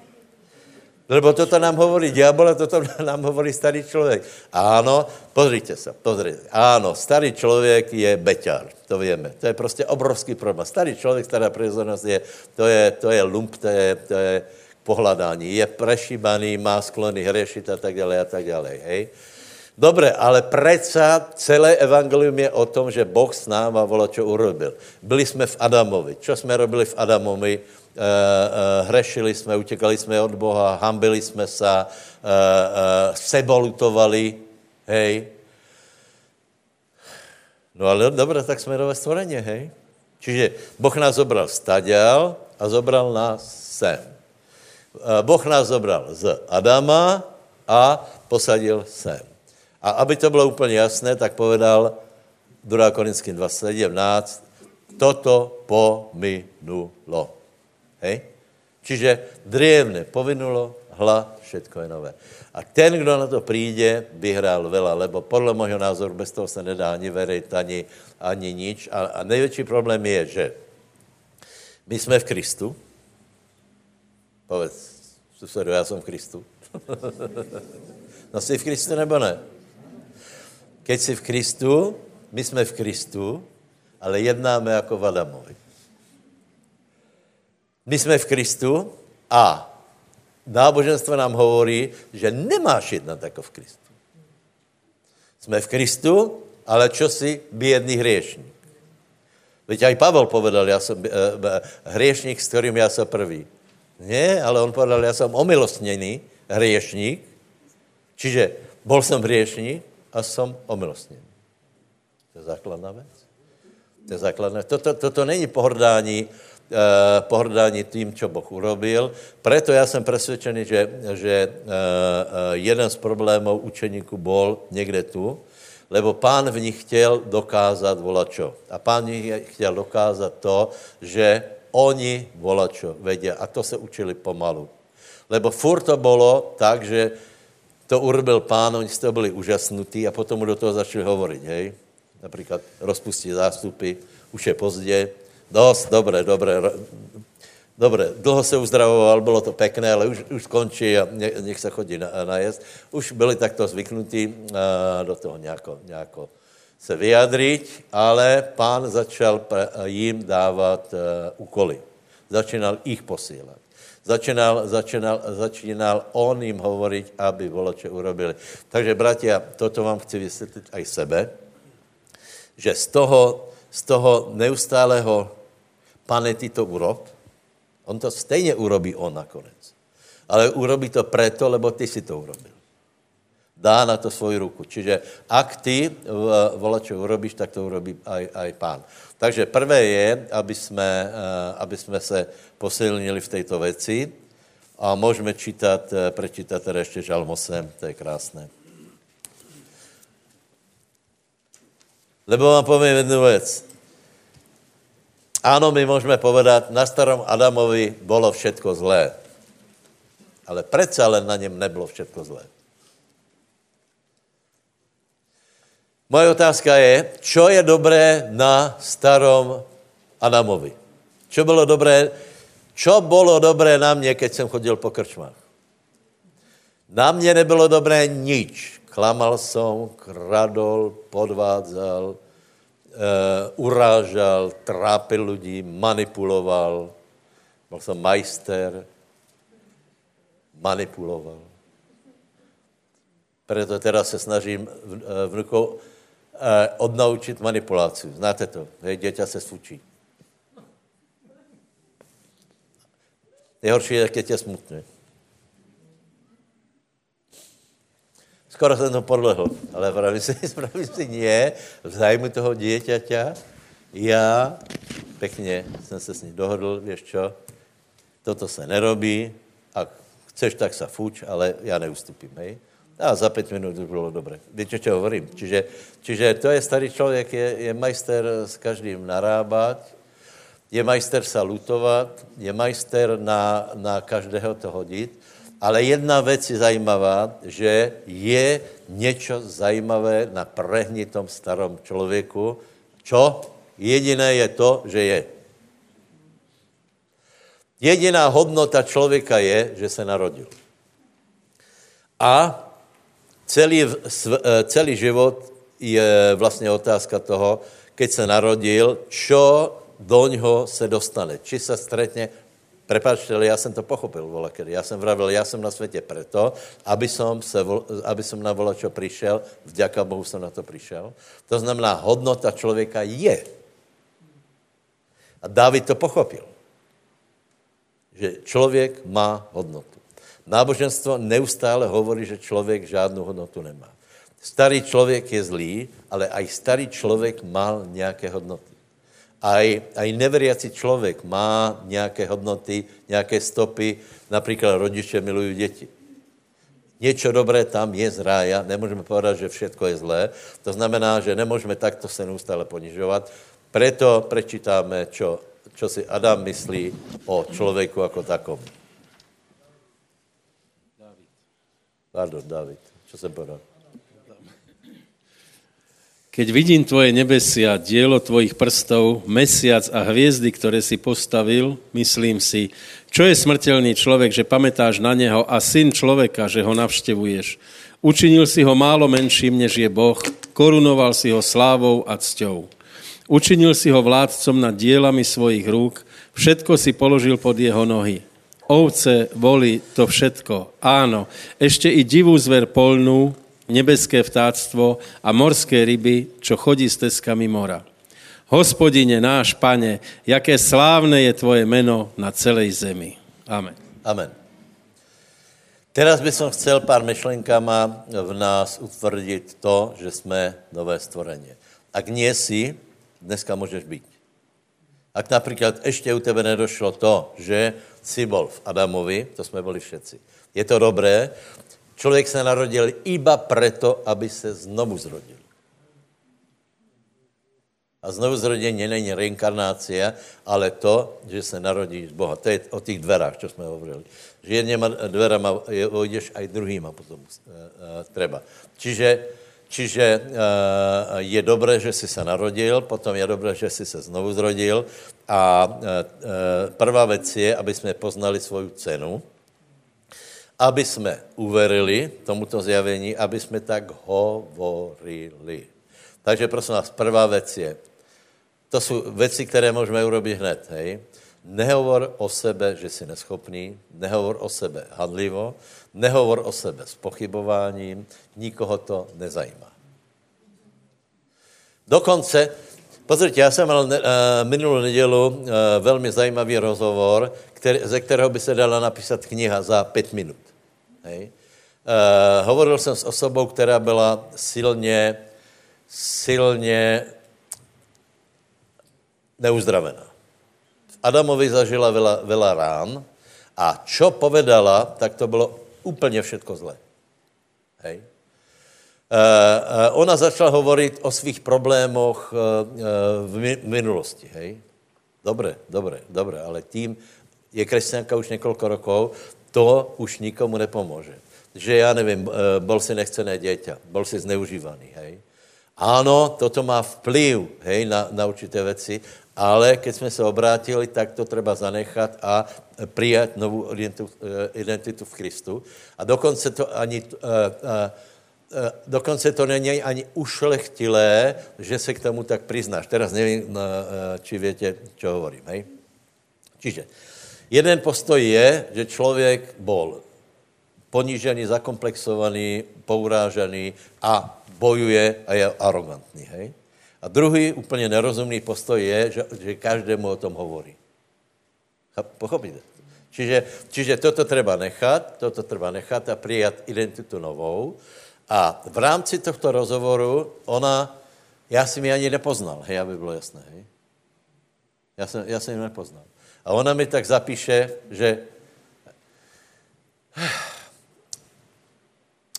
Speaker 1: Lebo toto nám hovorí diabol a toto nám hovorí starý člověk. Áno, pozrite se, pozrite. Áno, starý člověk je beťar, to víme. To je prostě obrovský problém. Starý člověk, stará prirozenost je, to je, to je lump, to je, to je, pohledání. Je prešíbaný, má sklony hřešit a tak dále a tak dále. Hej? Dobre, ale preca celé evangelium je o tom, že Boh s náma volá, čo urobil. Byli jsme v Adamovi. Čo jsme robili v Adamovi? E, e, hrešili jsme, utekali jsme od Boha, hambili jsme se, e, sebolutovali, hej. No ale dobré, tak jsme nové stvoreně, hej. Čiže Boh nás zobral staděl a zobral nás sem. Eh, boh nás zobral z Adama a posadil sem. A aby to bylo úplně jasné, tak povedal 2. Korinským 2.17, toto pominulo. Hej? Čiže drevne povinulo, hla, všetko je nové. A ten, kdo na to přijde, vyhrál vela, lebo podle mého názoru bez toho se nedá ani veriť, ani, ani nič. A, a největší problém je, že my jsme v Kristu, Povedz, já jsem v Kristu. *laughs* no jsi v Kristu nebo ne? Keď jsi v Kristu, my jsme v Kristu, ale jednáme jako v Adamovi. My jsme v Kristu a náboženstvo nám hovorí, že nemáš jednat jako v Kristu. Jsme v Kristu, ale čo si biedný hriešník. Veď aj Pavel povedal, já jsem uh, hriešník, s kterým já jsem prvý. Ne, ale on povedal, já jsem omilostněný hriešník, čiže bol jsem hriešník a jsem omilostněný. To je základná věc. To je základná Toto, toto není pohrdání, uh, pohrdání tím, co Boh urobil. Preto já jsem přesvědčený, že, že uh, uh, jeden z problémů učeníků bol někde tu, lebo pán v nich chtěl dokázat volačo. A pán v nich chtěl dokázat to, že oni volačo vedia. A to se učili pomalu. Lebo furt to bylo tak, že to urobil pán, oni z toho byli úžasnutí a potom mu do toho začali hovoriť, hej. Například rozpustí zástupy, už je pozdě, dost, dobré, dobré, Dobře, dlouho se uzdravoval, bylo to pekné, ale už, už skončí a ně, nech se chodí na, najezd. Už byli takto zvyknutí do toho nějako, nějako se vyjadřit, ale pán začal jim dávat uh, úkoly. Začínal jich posílat. Začínal, začínal, začínal on jim hovorit, aby voloče urobili. Takže, bratia, toto vám chci vysvětlit aj sebe, že z toho, z toho neustálého pane, ty to urob, On to stejně urobí on nakonec. Ale urobí to preto, lebo ty si to urobil. Dá na to svoji ruku. Čiže ak ty volačo urobíš, tak to urobí aj, aj pán. Takže prvé je, aby jsme, eh, aby jsme se posilnili v této věci a můžeme čítat, eh, prečítat teda ještě žalmosem, to je krásné. Lebo vám povím jednu věc. Áno, my můžeme povedat, na starom Adamovi bylo všetko zlé. Ale přece len na něm nebylo všetko zlé. Moje otázka je, čo je dobré na starom Adamovi? Čo bylo dobré, čo bylo dobré na mě, keď jsem chodil po krčmách? Na mě nebylo dobré nič. Klamal jsem, kradol, podvádzal, uh, urážal, trápil lidi, manipuloval. Byl jsem majster, manipuloval. Proto teda se snažím eh, vnukou eh, odnaučit manipulaci. Znáte to? Hej, děťa se sfučí. Nejhorší je, keď je smutné. Skoro jsem to podlehl, ale pravím si, *laughs* pravím si, nie, v zájmu toho dítěťa, já pekně jsem se s ním dohodl, víš čo, toto se nerobí, a chceš, tak se fuč, ale já neustupím, hej. A za pět minut už bylo dobré. Víte, čo hovorím? Čiže, čiže to je starý člověk, je, je majster s každým narábat, je majster salutovat, je majster na, na každého to hodit ale jedna věc je zajímavá, že je něco zajímavé na prehnitom starom člověku. Čo? Jediné je to, že je. Jediná hodnota člověka je, že se narodil. A celý, eh, celý život je vlastně otázka toho, keď se narodil, čo do něho se dostane. Či se stretne Prepačte, ale já jsem to pochopil, volakedy. Já jsem vravil, já jsem na světě preto, aby som, se, aby som na volačo přišel, vďaka Bohu jsem na to přišel. To znamená, hodnota člověka je. A David to pochopil. Že člověk má hodnotu. Náboženstvo neustále hovorí, že člověk žádnou hodnotu nemá. Starý člověk je zlý, ale i starý člověk mal nějaké hodnoty. Aj, aj neveriaci člověk má nějaké hodnoty, nějaké stopy, například rodiče milují děti. Něco dobré tam je z rája, nemůžeme povedat, že všechno je zlé. To znamená, že nemůžeme takto se neustále ponižovat. Preto prečítáme, čo, čo si Adam myslí o člověku jako takom. David. Pardon, David. Čo jsem povedal?
Speaker 3: Keď vidím tvoje nebesia, dielo tvojich prstov, mesiac a hviezdy, ktoré si postavil, myslím si, čo je smrtelný človek, že pamätáš na neho a syn človeka, že ho navštevuješ. Učinil si ho málo menším, než je Boh, korunoval si ho slávou a cťou. Učinil si ho vládcom nad dielami svojich rúk, všetko si položil pod jeho nohy. Ovce, voli, to všetko. Áno, ešte i divú zver polnú, nebeské vtáctvo a morské ryby, čo chodí s teskami mora. Hospodine náš, pane, jaké slávne je tvoje meno na celej zemi. Amen.
Speaker 1: Amen. Teraz by som chcel pár myšlenkama v nás utvrdiť to, že jsme nové stvorenie. Ak nie si, dneska můžeš být. Ak například ještě u tebe nedošlo to, že si bol v Adamovi, to jsme byli všetci. Je to dobré, člověk se narodil iba preto, aby se znovu zrodil. A znovu zrodění není reinkarnácia, ale to, že se narodí z Boha. To je o těch dverách, co jsme hovorili. Že jedněma dverama ojdeš, aj druhýma potom uh, uh, treba. Čiže, čiže uh, je dobré, že jsi se narodil, potom je dobré, že jsi se znovu zrodil a uh, uh, prvá věc je, aby jsme poznali svoju cenu, aby jsme uverili tomuto zjavení, aby jsme tak hovorili. Takže prosím vás, prvá věc je, to jsou věci, které můžeme urobit hned. Hej? Nehovor o sebe, že jsi neschopný, nehovor o sebe handlivo, nehovor o sebe s pochybováním, nikoho to nezajímá. Dokonce, pozrite, já jsem měl uh, minulou nedělu uh, velmi zajímavý rozhovor, který, ze kterého by se dala napísat kniha za pět minut. Hej? Uh, hovoril jsem s osobou, která byla silně, silně neuzdravená. Adamovi zažila veľa, veľa rán a čo povedala, tak to bylo úplně všetko zlé. Hej. Uh, ona začala hovorit o svých problémoch uh, v minulosti, hej. Dobre, dobre, dobre, ale tím je křesťanka už několik rokov, to už nikomu nepomůže. Že já nevím, bol si nechcené dieťa, bol si zneužívaný, hej. Áno, toto má vplyv, hej, na, na určité věci, ale keď jsme se obrátili, tak to treba zanechat a přijat novou identitu, eh, identitu v Kristu. A dokonce to ani, uh, uh, dokonce to není ani ušlechtilé, že se k tomu tak přiznáš. Teraz nevím, či větě, čo hovorím. Hej? Čiže jeden postoj je, že člověk bol ponížený, zakomplexovaný, pourážený a bojuje a je arrogantný. Hej? A druhý úplně nerozumný postoj je, že, že každému o tom hovorí. Pochopíte? Čiže, čiže toto treba nechat, toto treba nechat a přijat identitu novou. A v rámci tohto rozhovoru ona, já si mi ani nepoznal, hej, aby bylo jasné, hej. Já jsem, já jsem ji nepoznal. A ona mi tak zapíše, že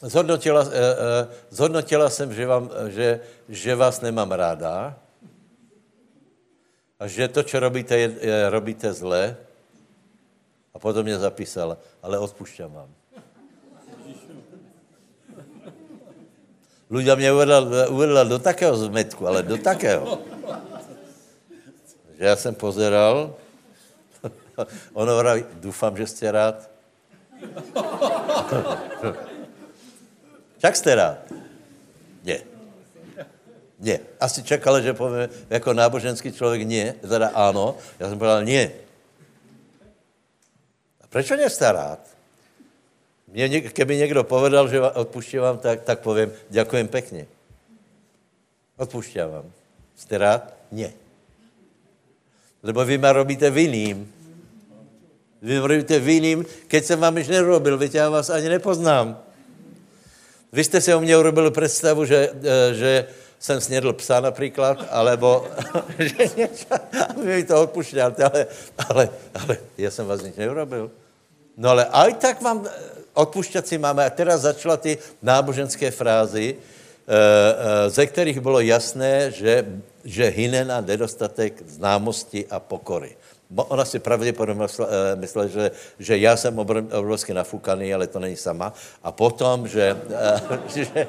Speaker 1: Zhodnotila, eh, eh, zhodnotila jsem, že, vám, že, že vás nemám ráda a že to, co robíte, je, je, robíte zle. A potom mě zapísala, ale odpušťám vám. Ľudia mě uvedla, uvedla do takého zmetku, ale do takého. Že já jsem pozeral, *laughs* ono vraví, doufám, že jste rád. *laughs* Jak jste rád? Ne. Ne. Asi čekala, že povím jako náboženský člověk ne, teda ano. Já jsem povedal ne. A proč nejste rád? Mě, keby někdo povedal, že odpuštěvám, tak, tak povím, děkujem pekně. Odpuštěvám. Jste rád? Ne. Lebo vy ma robíte vinným. Vy ma robíte vinným, keď jsem vám již nerobil, víte, já vás ani nepoznám. Vy jste si o mě urobil představu, že, eh, že jsem snědl psa například, alebo *laughs* že něco, mi to odpušťáte, ale, ale, ale já jsem vás nic neurobil. No ale aj tak vám eh, odpušťat si máme. A teraz začala ty náboženské frázy, eh, ze kterých bylo jasné, že, že hyne na nedostatek známosti a pokory. Ona si pravděpodobně eh, myslela, že, že já jsem obrovsky nafukaný, ale to není sama. A potom, že, eh, *laughs* že,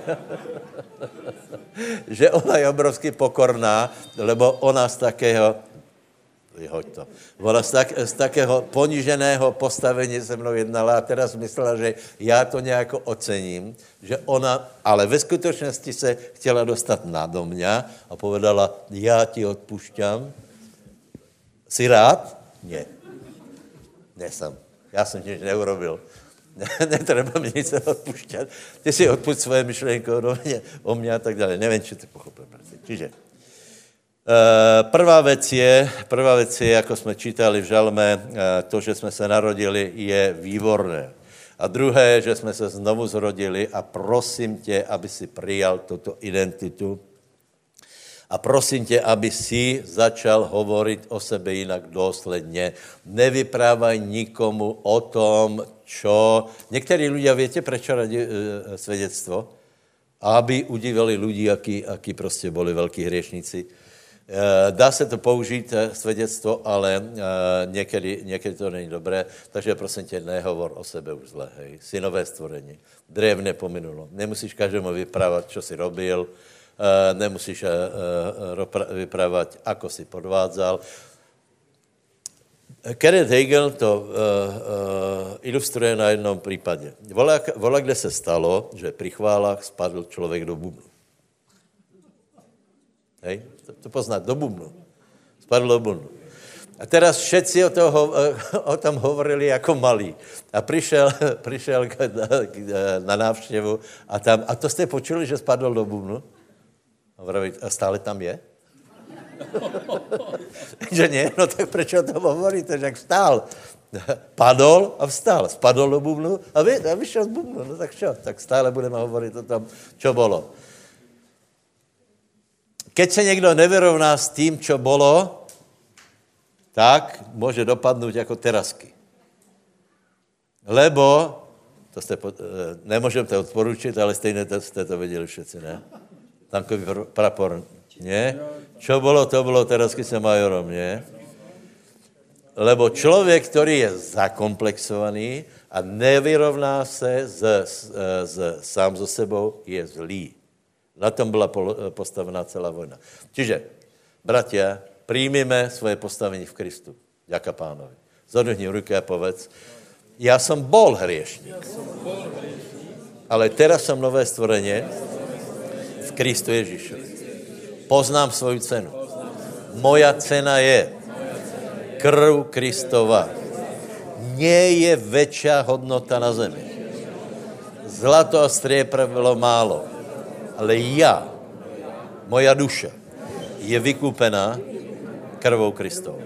Speaker 1: že ona je obrovsky pokorná, lebo ona z takého hoď to. Ona z, tak, z takého poníženého postavení se mnou jednala a teraz myslela, že já to nějak ocením, že ona, ale ve skutečnosti se chtěla dostat nado mě a povedala, já ti odpušťám. Jsi rád? Ne. Nesem. Já jsem *laughs* nic neurobil. Netreba mi nic odpušťat. Ty si odpušť svoje myšlenky o mě, o mě a tak dále. Nevím, či to pochopil. Čiže Eh, prvá věc je, prvá věc je, jako jsme čítali v žalme, eh, to, že jsme se narodili, je výborné. A druhé, že jsme se znovu zrodili a prosím tě, aby si přijal tuto identitu a prosím tě, aby si začal hovorit o sebe jinak dosledně. Nevyprávaj nikomu o tom, čo... Někteří lidé, víte, proč radí e, svědectvo? Aby udivili lidi, aký, aký prostě byli velký hřešníci Eh, dá se to použít, eh, svědectvo, ale eh, někdy, někdy to není dobré, takže prosím tě, nehovor o sebe už zle, hej. Synové stvorení, drevné pominulo. Nemusíš každému vyprávat, co si robil, nemusíš vyprávat, ako si podvádzal. Kenneth Hagel to uh, uh, ilustruje na jednom případě. Vola, vola, kde se stalo, že při chválách spadl člověk do bubnu. Hej? To, to poznat, do bubnu. Spadl do bubnu. A teraz všetci o, toho, *laughs* o tom hovorili jako malí. A přišel, *laughs* přišel na, na návštěvu a tam, a to jste počuli, že spadl do bubnu? A, vraví, a stále tam je? *laughs* že ne, no tak proč o tom hovoríte, že jak vstál? *laughs* Padol a vstal. Spadl do bubnu a, vy, a vyšel z bubnu. No tak čo? Tak stále budeme hovorit o tom, čo bylo. Keď se někdo nevyrovná s tím, co bylo, tak může dopadnout jako terasky. Lebo, to jste, eh, nemůžem to odporučit, ale stejně to, jste to viděli všetci, ne? Tankový prapor, ne? Čo bylo, to bylo terasky se majorom, ne? Lebo člověk, který je zakomplexovaný a nevyrovná se z, z, z, sám so sebou, je zlý. Na tom byla postavená celá vojna. Čiže, bratia, přijmeme svoje postavení v Kristu. Děka pánovi. Zodvihni ruky a povedz, já jsem bol hriešník, ale teraz jsem nové stvorení v Kristu Ježíšovi. Poznám svoji cenu. Moja cena je krv Kristova. Nie je větší hodnota na zemi. Zlato a striepra bylo málo ale já, moja duše, je vykoupená krvou Kristovou.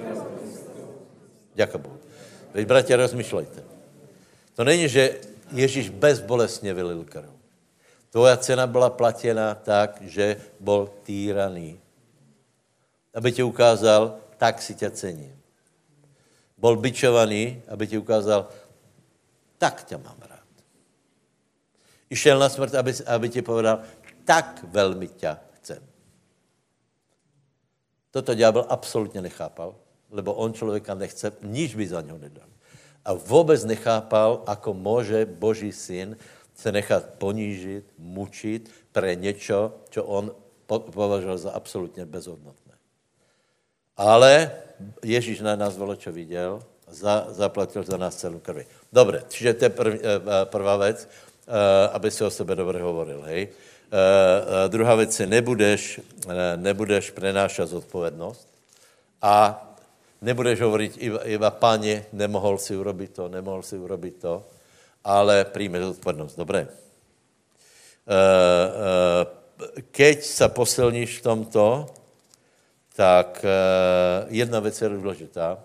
Speaker 1: Děkuji Bohu. Veď, bratě. To není, že Ježíš bezbolestně vylil krv. Tvoja cena byla platěna tak, že byl týraný. Aby ti ukázal, tak si tě cením. Byl byčovaný, aby ti ukázal, tak tě mám rád. I šel na smrt, aby, aby ti povedal, tak velmi tě chcem. Toto ďábel absolutně nechápal, lebo on člověka nechce, nič by za něho nedal. A vůbec nechápal, ako může Boží syn se nechat ponížit, mučit pre něco, co on považoval za absolutně bezhodnotné. Ale Ježíš na nás čo viděl, za, zaplatil za nás celou krvi. Dobře, čiže to je prv, eh, prvá věc, eh, aby si o sebe dobře hovoril, hej. Uh, druhá věc je, nebudeš, nebudeš prenášet zodpovědnost a nebudeš hovorit iba, iba páně, nemohl si urobit to, nemohl si urobit to, ale přijme zodpovědnost. Dobré. Uh, uh, keď se posilníš v tomto, tak uh, jedna věc je důležitá.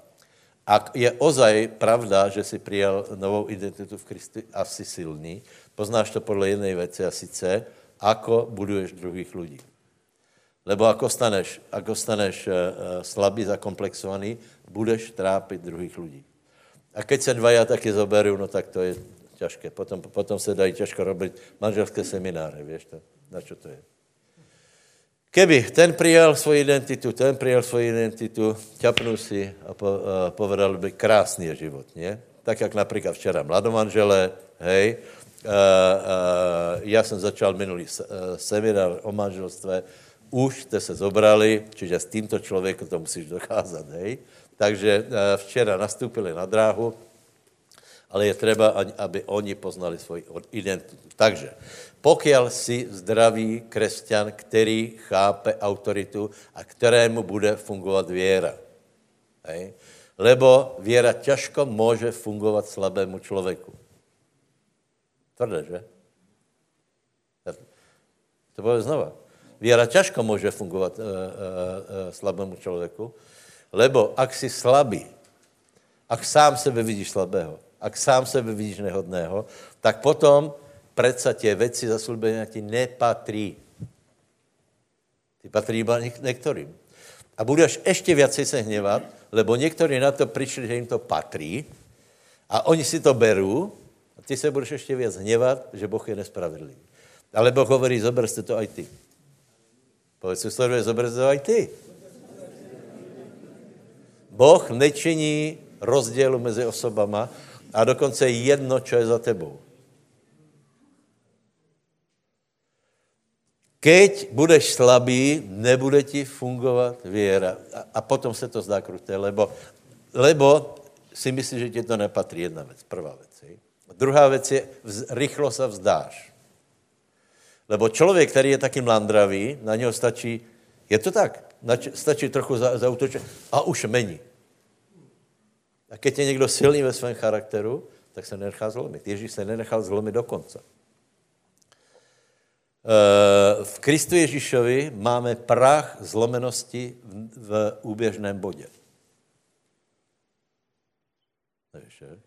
Speaker 1: A je ozaj pravda, že si přijal novou identitu v Kristu a jsi silný, poznáš to podle jedné věci a sice, ako buduješ druhých lidí. Lebo ako staneš, ako staneš slabý, zakomplexovaný, budeš trápit druhých lidí. A keď se dvaja taky zoberou, no tak to je těžké. Potom, potom se dají těžko robit manželské semináře, víš to, na čo to je. Keby ten přijal svoji identitu, ten přijal svoji identitu, ťapnul si a po, uh, povedal by, krásný život, ne? Tak, jak například včera mladomanžele, hej, Uh, uh, já jsem začal minulý uh, seminár o manželstve, už jste se zobrali, čiže s tímto člověkem to musíš dokázat, hej? Takže včera nastúpili na dráhu, ale je třeba, aby oni poznali svoji identitu. Takže pokud si zdravý křesťan, který chápe autoritu a kterému bude fungovat věra. Hej? Lebo věra těžko může fungovat slabému člověku. Tvrdé, že? To bude znova. Věra těžko může fungovat uh, uh, uh, slabému člověku, lebo ak si slabý, ak sám sebe vidíš slabého, ak sám sebe vidíš nehodného, tak potom predsa tie veci zaslúbenia ti nepatrí. Ty patří iba některým. A budeš ještě viacej se hněvat, lebo někteří na to přišli, že jim to patří a oni si to berou a ty se budeš ještě víc hněvat, že Boh je nespravedlivý. Ale Boh hovorí, si to aj ty. Povedz si zober si to aj ty. Boh nečiní rozdělu mezi osobama a dokonce jedno, čo je za tebou. Keď budeš slabý, nebude ti fungovat věra. A, a potom se to zdá kruté, lebo, lebo si myslíš, že ti to nepatří. Jedna věc, prvá věc. A druhá věc je, vz, rychlo se vzdáš. Lebo člověk, který je taky mlandravý, na něho stačí, je to tak, stačí trochu za, a už mení. A keď je někdo silný ve svém charakteru, tak se nenechá zlomit. Ježíš se nenechal zlomit do konce. Eh, v Kristu Ježíšovi máme prach zlomenosti v úběžném bodě. Nevíš, že?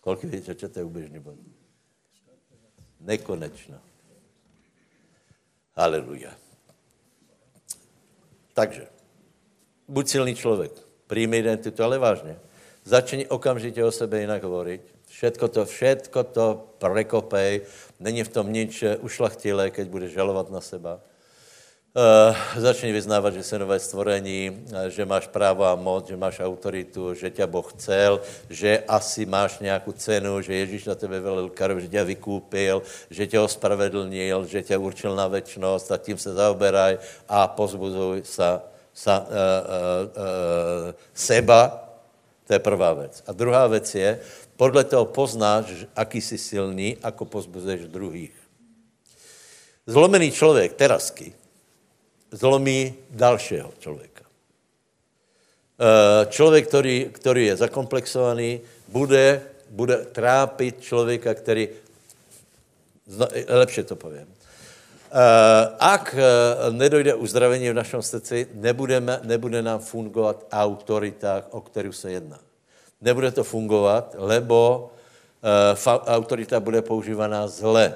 Speaker 1: Kolik to je úběžný bod? Nekonečno. Haleluja. Takže, buď silný člověk, přijmi identitu, ale vážně. Začni okamžitě o sebe jinak hovorit. Všetko to, všetko to prekopej, není v tom nič ušlachtilé, keď budeš žalovat na seba. Uh, začni vyznávat, že jsi nové stvorení, eh, že máš právo a moc, že máš autoritu, že tě Boh chcel, že asi máš nějakou cenu, že Ježíš na tebe velil krv, že tě vykúpil, že tě ospravedlnil, že tě určil na večnost a tím se zaoberaj a pozbuzuj sa, sa, uh, uh, uh, seba. To je prvá věc. A druhá věc je, podle toho poznáš, aký jsi silný, ako pozbuzuješ druhých. Zlomený člověk, terasky, zlomí dalšího člověka. Člověk, který, který je zakomplexovaný, bude, bude trápit člověka, který, lepše to povím, ak eh, nedojde uzdravení v našem srdci, nebudeme, nebude nám fungovat autorita, o kterou se jedná nebude to fungovat, lebo uh, autorita bude používaná zle.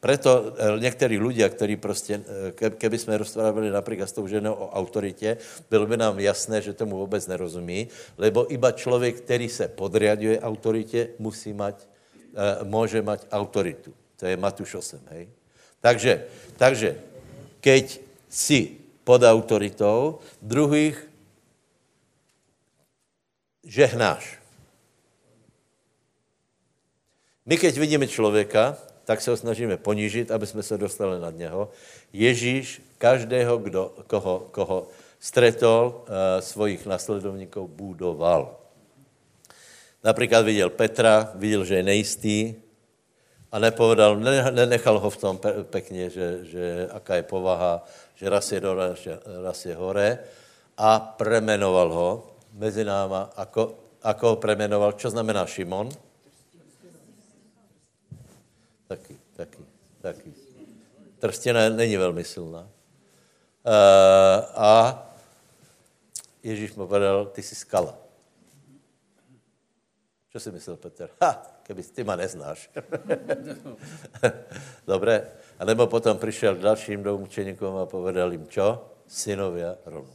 Speaker 1: Preto uh, některý lidé, kteří prostě, ke, keby jsme rozprávali například s tou ženou o autoritě, bylo by nám jasné, že tomu vůbec nerozumí, lebo iba člověk, který se podriaduje autoritě, musí mať, může mať autoritu. To je Matuš 8, hej? Takže, takže keď si pod autoritou, druhých žehnáš. My, keď vidíme člověka, tak se ho snažíme ponížit, aby jsme se dostali nad něho. Ježíš každého, kdo, koho, koho stretol, uh, svojich nasledovníků budoval. Například viděl Petra, viděl, že je nejistý a nepovedal, nenechal ho v tom pekně, že, že aká je povaha, že raz je dole, raz je hore a premenoval ho mezi náma, ako, ako ho premenoval, čo znamená Šimon? Taky, taky, taky. Trstěna není velmi silná. Uh, a Ježíš mu povedal, ty jsi skala. Co si myslel Petr? Ha, keby ty ma neznáš. *laughs* Dobré. A nebo potom přišel k dalším dvou učeníkům a povedal jim, čo? Synovia Ronu.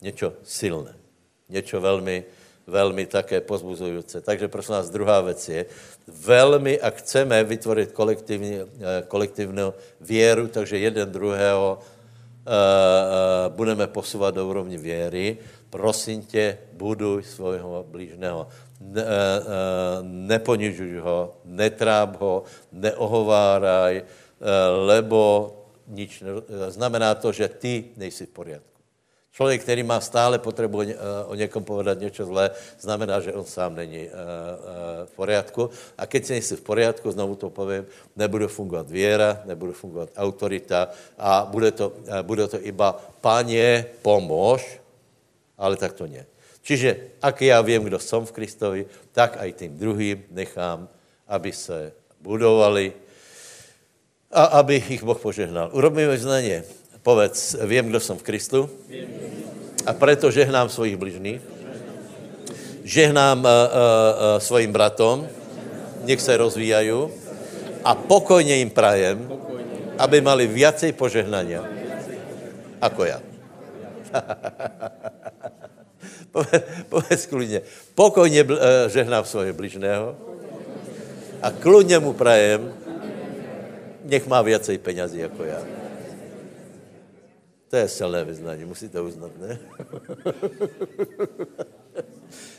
Speaker 1: Něco silné něco velmi, velmi také pozbuzující. Takže prosím nás, druhá věc je, velmi, a chceme vytvořit kolektivní, eh, kolektivní věru, takže jeden druhého uh, budeme posouvat do úrovni věry, prosím tě, buduj svého blížného. Ne, uh, neponižuj ho, netráp ho, neohováraj, uh, lebo nič ne, znamená to, že ty nejsi v poriadku. Člověk, který má stále potřebu o někom povedat něco zlé, znamená, že on sám není v poriadku. A keď si nejsi v poriadku, znovu to povím, nebude fungovat věra, nebude fungovat autorita a bude to, bude to iba páně, pomož, ale tak to nie. Čiže, ak já vím, kdo jsem v Kristovi, tak aj tým druhým nechám, aby se budovali a aby ich Boh požehnal. Urobíme vyznanie. Povedz, vím, kdo jsem v Kristu a preto žehnám svojich bližných, žehnám uh, uh, uh, svojim bratom, nech se rozvíjají a pokojně jim prajem, aby mali viacej požehnania ako já. *laughs* povedz, klidně, pokojně uh, žehnám svojho bližného a kludně mu prajem, nech má viacej penězí jako já. To je silné vyznání, musíte uznat, ne? *laughs*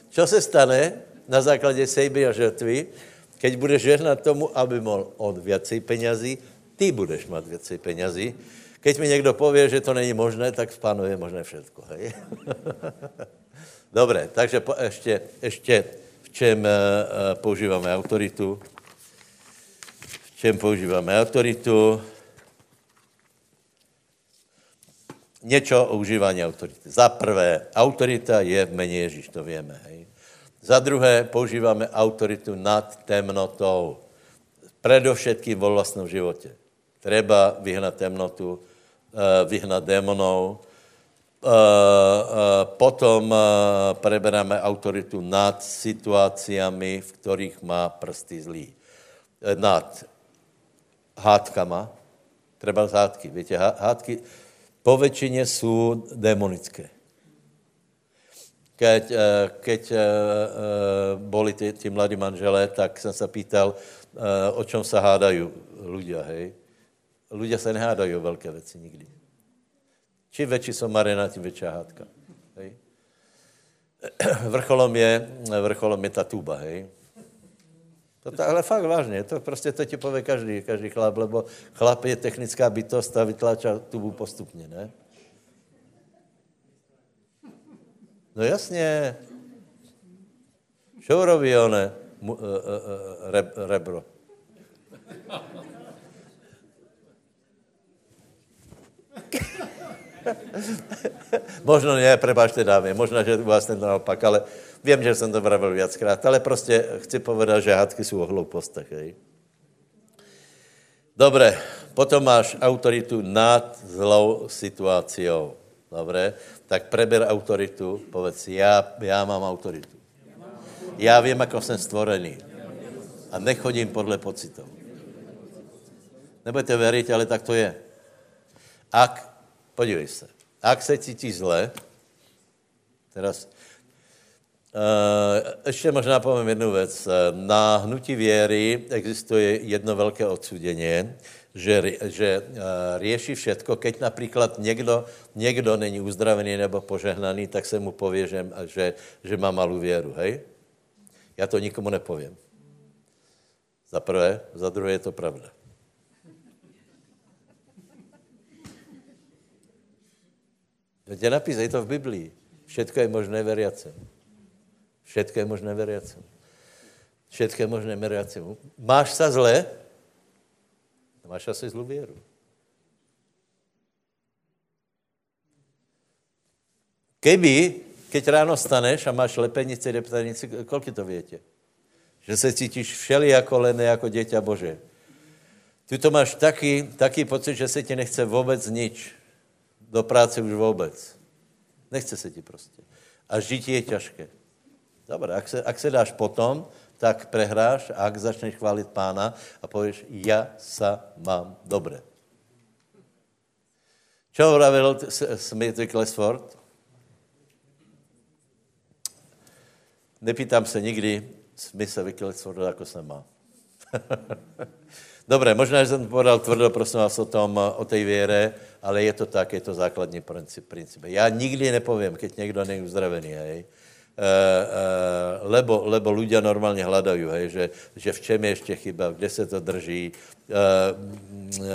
Speaker 1: Co se stane na základě sejby a žrtvy, keď budeš žehnat tomu, aby mohl on viacej penězí, ty budeš mít viacej penězí. Keď mi někdo pově, že to není možné, tak v pánu je možné všetko, hej? *laughs* Dobré, takže po, ještě, ještě v čem uh, používáme autoritu? V čem používáme autoritu? něco o užívání autority. Za prvé, autorita je v mene Ježíš, to víme. Hej. Za druhé, používáme autoritu nad temnotou. Predovšetkým vo vlastnom životě. Treba vyhnat temnotu, eh, vyhnat eh, potom preberáme autoritu nad situáciami, v kterých má prsty zlý. Nad hádkama, treba hádky. Víte, hádky, po většině jsou démonické. Keď, eh, keď eh, eh, boli ty, ty mladí manželé, tak jsem se pýtal, o čem se hádají ľudia, hej? Ľudia se nehádají o velké věci nikdy. Čím větší jsou marina, tím větší hádka. Hej? *clears throat* Vrcholom je, vrcholom je ta tuba, hej? To, ale fakt vážně, to prostě to ti pově každý, každý chlap, lebo chlap je technická bytost a vytláčá tubu postupně, ne? No jasně. Šourovi, one, mu, uh, uh, uh, re, rebro. *laughs* *laughs* Možno ne, prepáčte dámy, možná, že u vás naopak, ale Vím, že jsem to pravil viackrát, ale prostě chci povedat, že hádky jsou o hloupostech. Hej. Dobré, potom máš autoritu nad zlou situáciou. Dobré, tak preber autoritu, povedz, já, já mám autoritu. Já vím, jako jsem stvorený. A nechodím podle pocitů. Nebudete věřit, ale tak to je. Ak, podívej se, ak se cítíš zle, teraz Eh, ještě možná povím jednu věc. Na hnutí věry existuje jedno velké odsudění, že, že eh, řeší všetko. Keď například někdo, někdo není uzdravený nebo požehnaný, tak se mu pově, že, že, že má malou věru. Hej? Já to nikomu nepovím. Za prvé, za druhé je to pravda. Je napis, je to v Biblii. Všetko je možné veriacem. Všetko je možné veriacemu. Všetko je možné veriacemu. Máš sa zle? Máš asi zlou věru. Keby, keď ráno staneš a máš lepenici, reptanici, kolik to větě? Že se cítíš všeli jako lené, jako děťa Bože. Ty to máš taky, taky pocit, že se ti nechce vůbec nič. Do práce už vůbec. Nechce se ti prostě. A žití je těžké. Dobre, ak se, ak se dáš potom, tak prehráš a ak začneš chválit pána a pověš, já sa mám dobře. Čo vravil Smith Wicklesford? Nepýtám se nikdy Smitha Wicklesforda, jako se má. *laughs* Dobré, možná, že jsem povedal tvrdo, prosím vás, o tom, o té věre, ale je to tak, je to základní princip. princip. Já nikdy nepovím, keď někdo není uzdravený, hej, Eh, eh, lebo, lebo ľudia normálně hľadajú, hej, že, že v čem je ještě chyba, kde se to drží, uh, uh,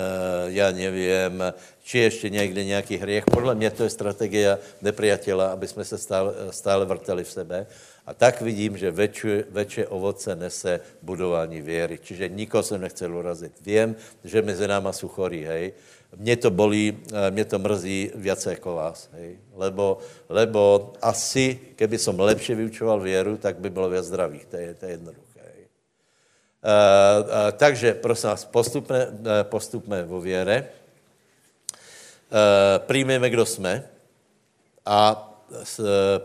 Speaker 1: já nevím, či je ještě někde nějaký hriech. Podle mě to je strategie nepriateľa, aby jsme se stále, stále vrteli v sebe. A tak vidím, že väčšie, ovoce nese budování věry. Čiže nikoho jsem nechcel urazit. Vím, že mezi náma jsou chorí, hej. Mě to bolí, eh, mě to mrzí více jako vás, hej. Lebo, lebo asi, keby som lepše vyučoval věru, tak by bylo víc zdravých. To je, to je jednoduché. Hej. Uh, uh, takže, prosím vás, postupme, postupme vo věre. Uh, přijmeme, kdo jsme a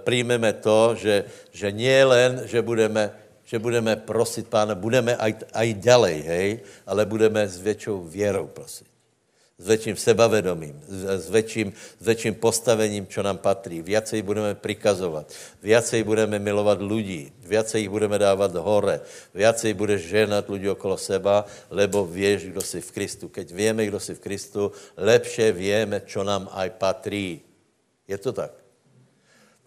Speaker 1: přijmeme to, že, že nie len, že budeme, že budeme prosit pána, budeme aj, aj ďalej, hej, ale budeme s většou věrou prosit. S větším sebavedomím, s větším, s větším postavením, čo nám patří. Viacej budeme prikazovat, viacej budeme milovat lidí, viacej jich budeme dávat hore, viacej budeš ženat lidi okolo seba, lebo vieš, kdo si v Kristu. Keď vieme, kdo si v Kristu, lepše vieme, čo nám aj patří. Je to tak?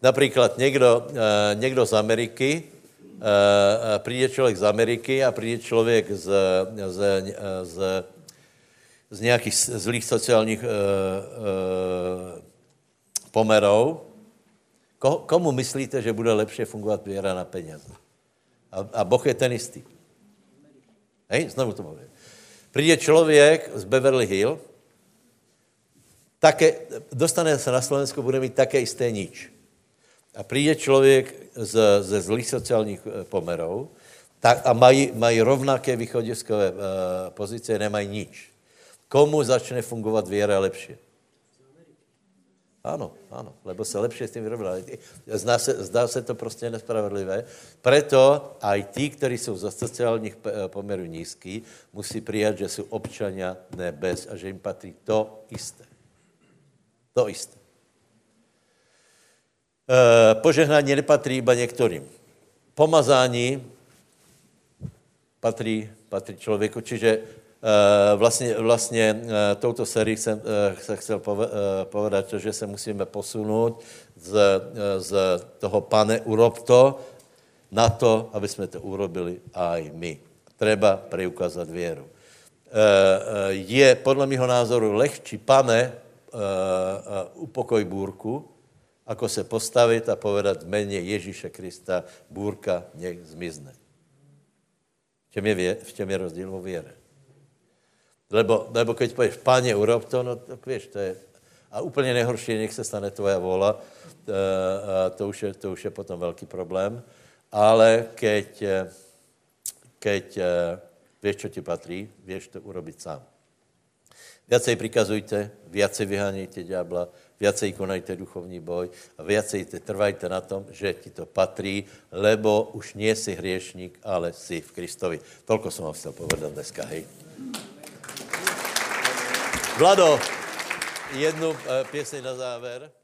Speaker 1: Například někdo, eh, někdo z Ameriky, eh, eh, přijde člověk z Ameriky a přijde člověk z, z, z, z nějakých zlých sociálních pomerů. Komu myslíte, že bude lepší fungovat věra na peněze? A, a Boh je ten istý. Hej, znovu to povím. Přijde člověk z Beverly Hill, také, dostane se na Slovensko, bude mít také isté nič a přijde člověk z, ze zlých sociálních eh, pomerů tak, a mají, mají rovnaké východiskové uh, pozice, nemají nič. Komu začne fungovat věra lepší? Ano, ano, lebo se lepší s tím vyrovná. Zdá se, zdá se to prostě nespravedlivé. Proto aj tí, kteří jsou za sociálních eh, pomerů nízký, musí přijat, že jsou občania nebes a že jim patří to isté. To isté. Eh, požehnání nepatří iba některým. Pomazání patří, patří člověku, čiže eh, vlastně, vlastně eh, touto sérii jsem se chcel povedat, že se musíme posunout z, z toho pane urob to na to, aby jsme to urobili aj my. Treba preukázat věru. Je podle mého názoru lehčí, pane, upokoj bůrku, ako se postavit a povedat jméně Ježíše Krista, bůrka nech zmizne. V čem je, v čem je rozdíl o věre? Lebo, lebo keď pověš, páně, urob to, no tak víš, to je... A úplně nejhorší nech se stane tvoja vola, to, to, už je, to už je potom velký problém. Ale keď, keď víš, co ti patří, víš to urobit sám. Viacej prikazujte, viacej vyhánějte ďábla, viacej konajte duchovní boj a viacej trvajte na tom, že ti to patří, lebo už nie si hriešník, ale si v Kristovi. Tolko jsem vám chtěl povedat dneska, hej. Vlado, jednu uh, pěseň na záver.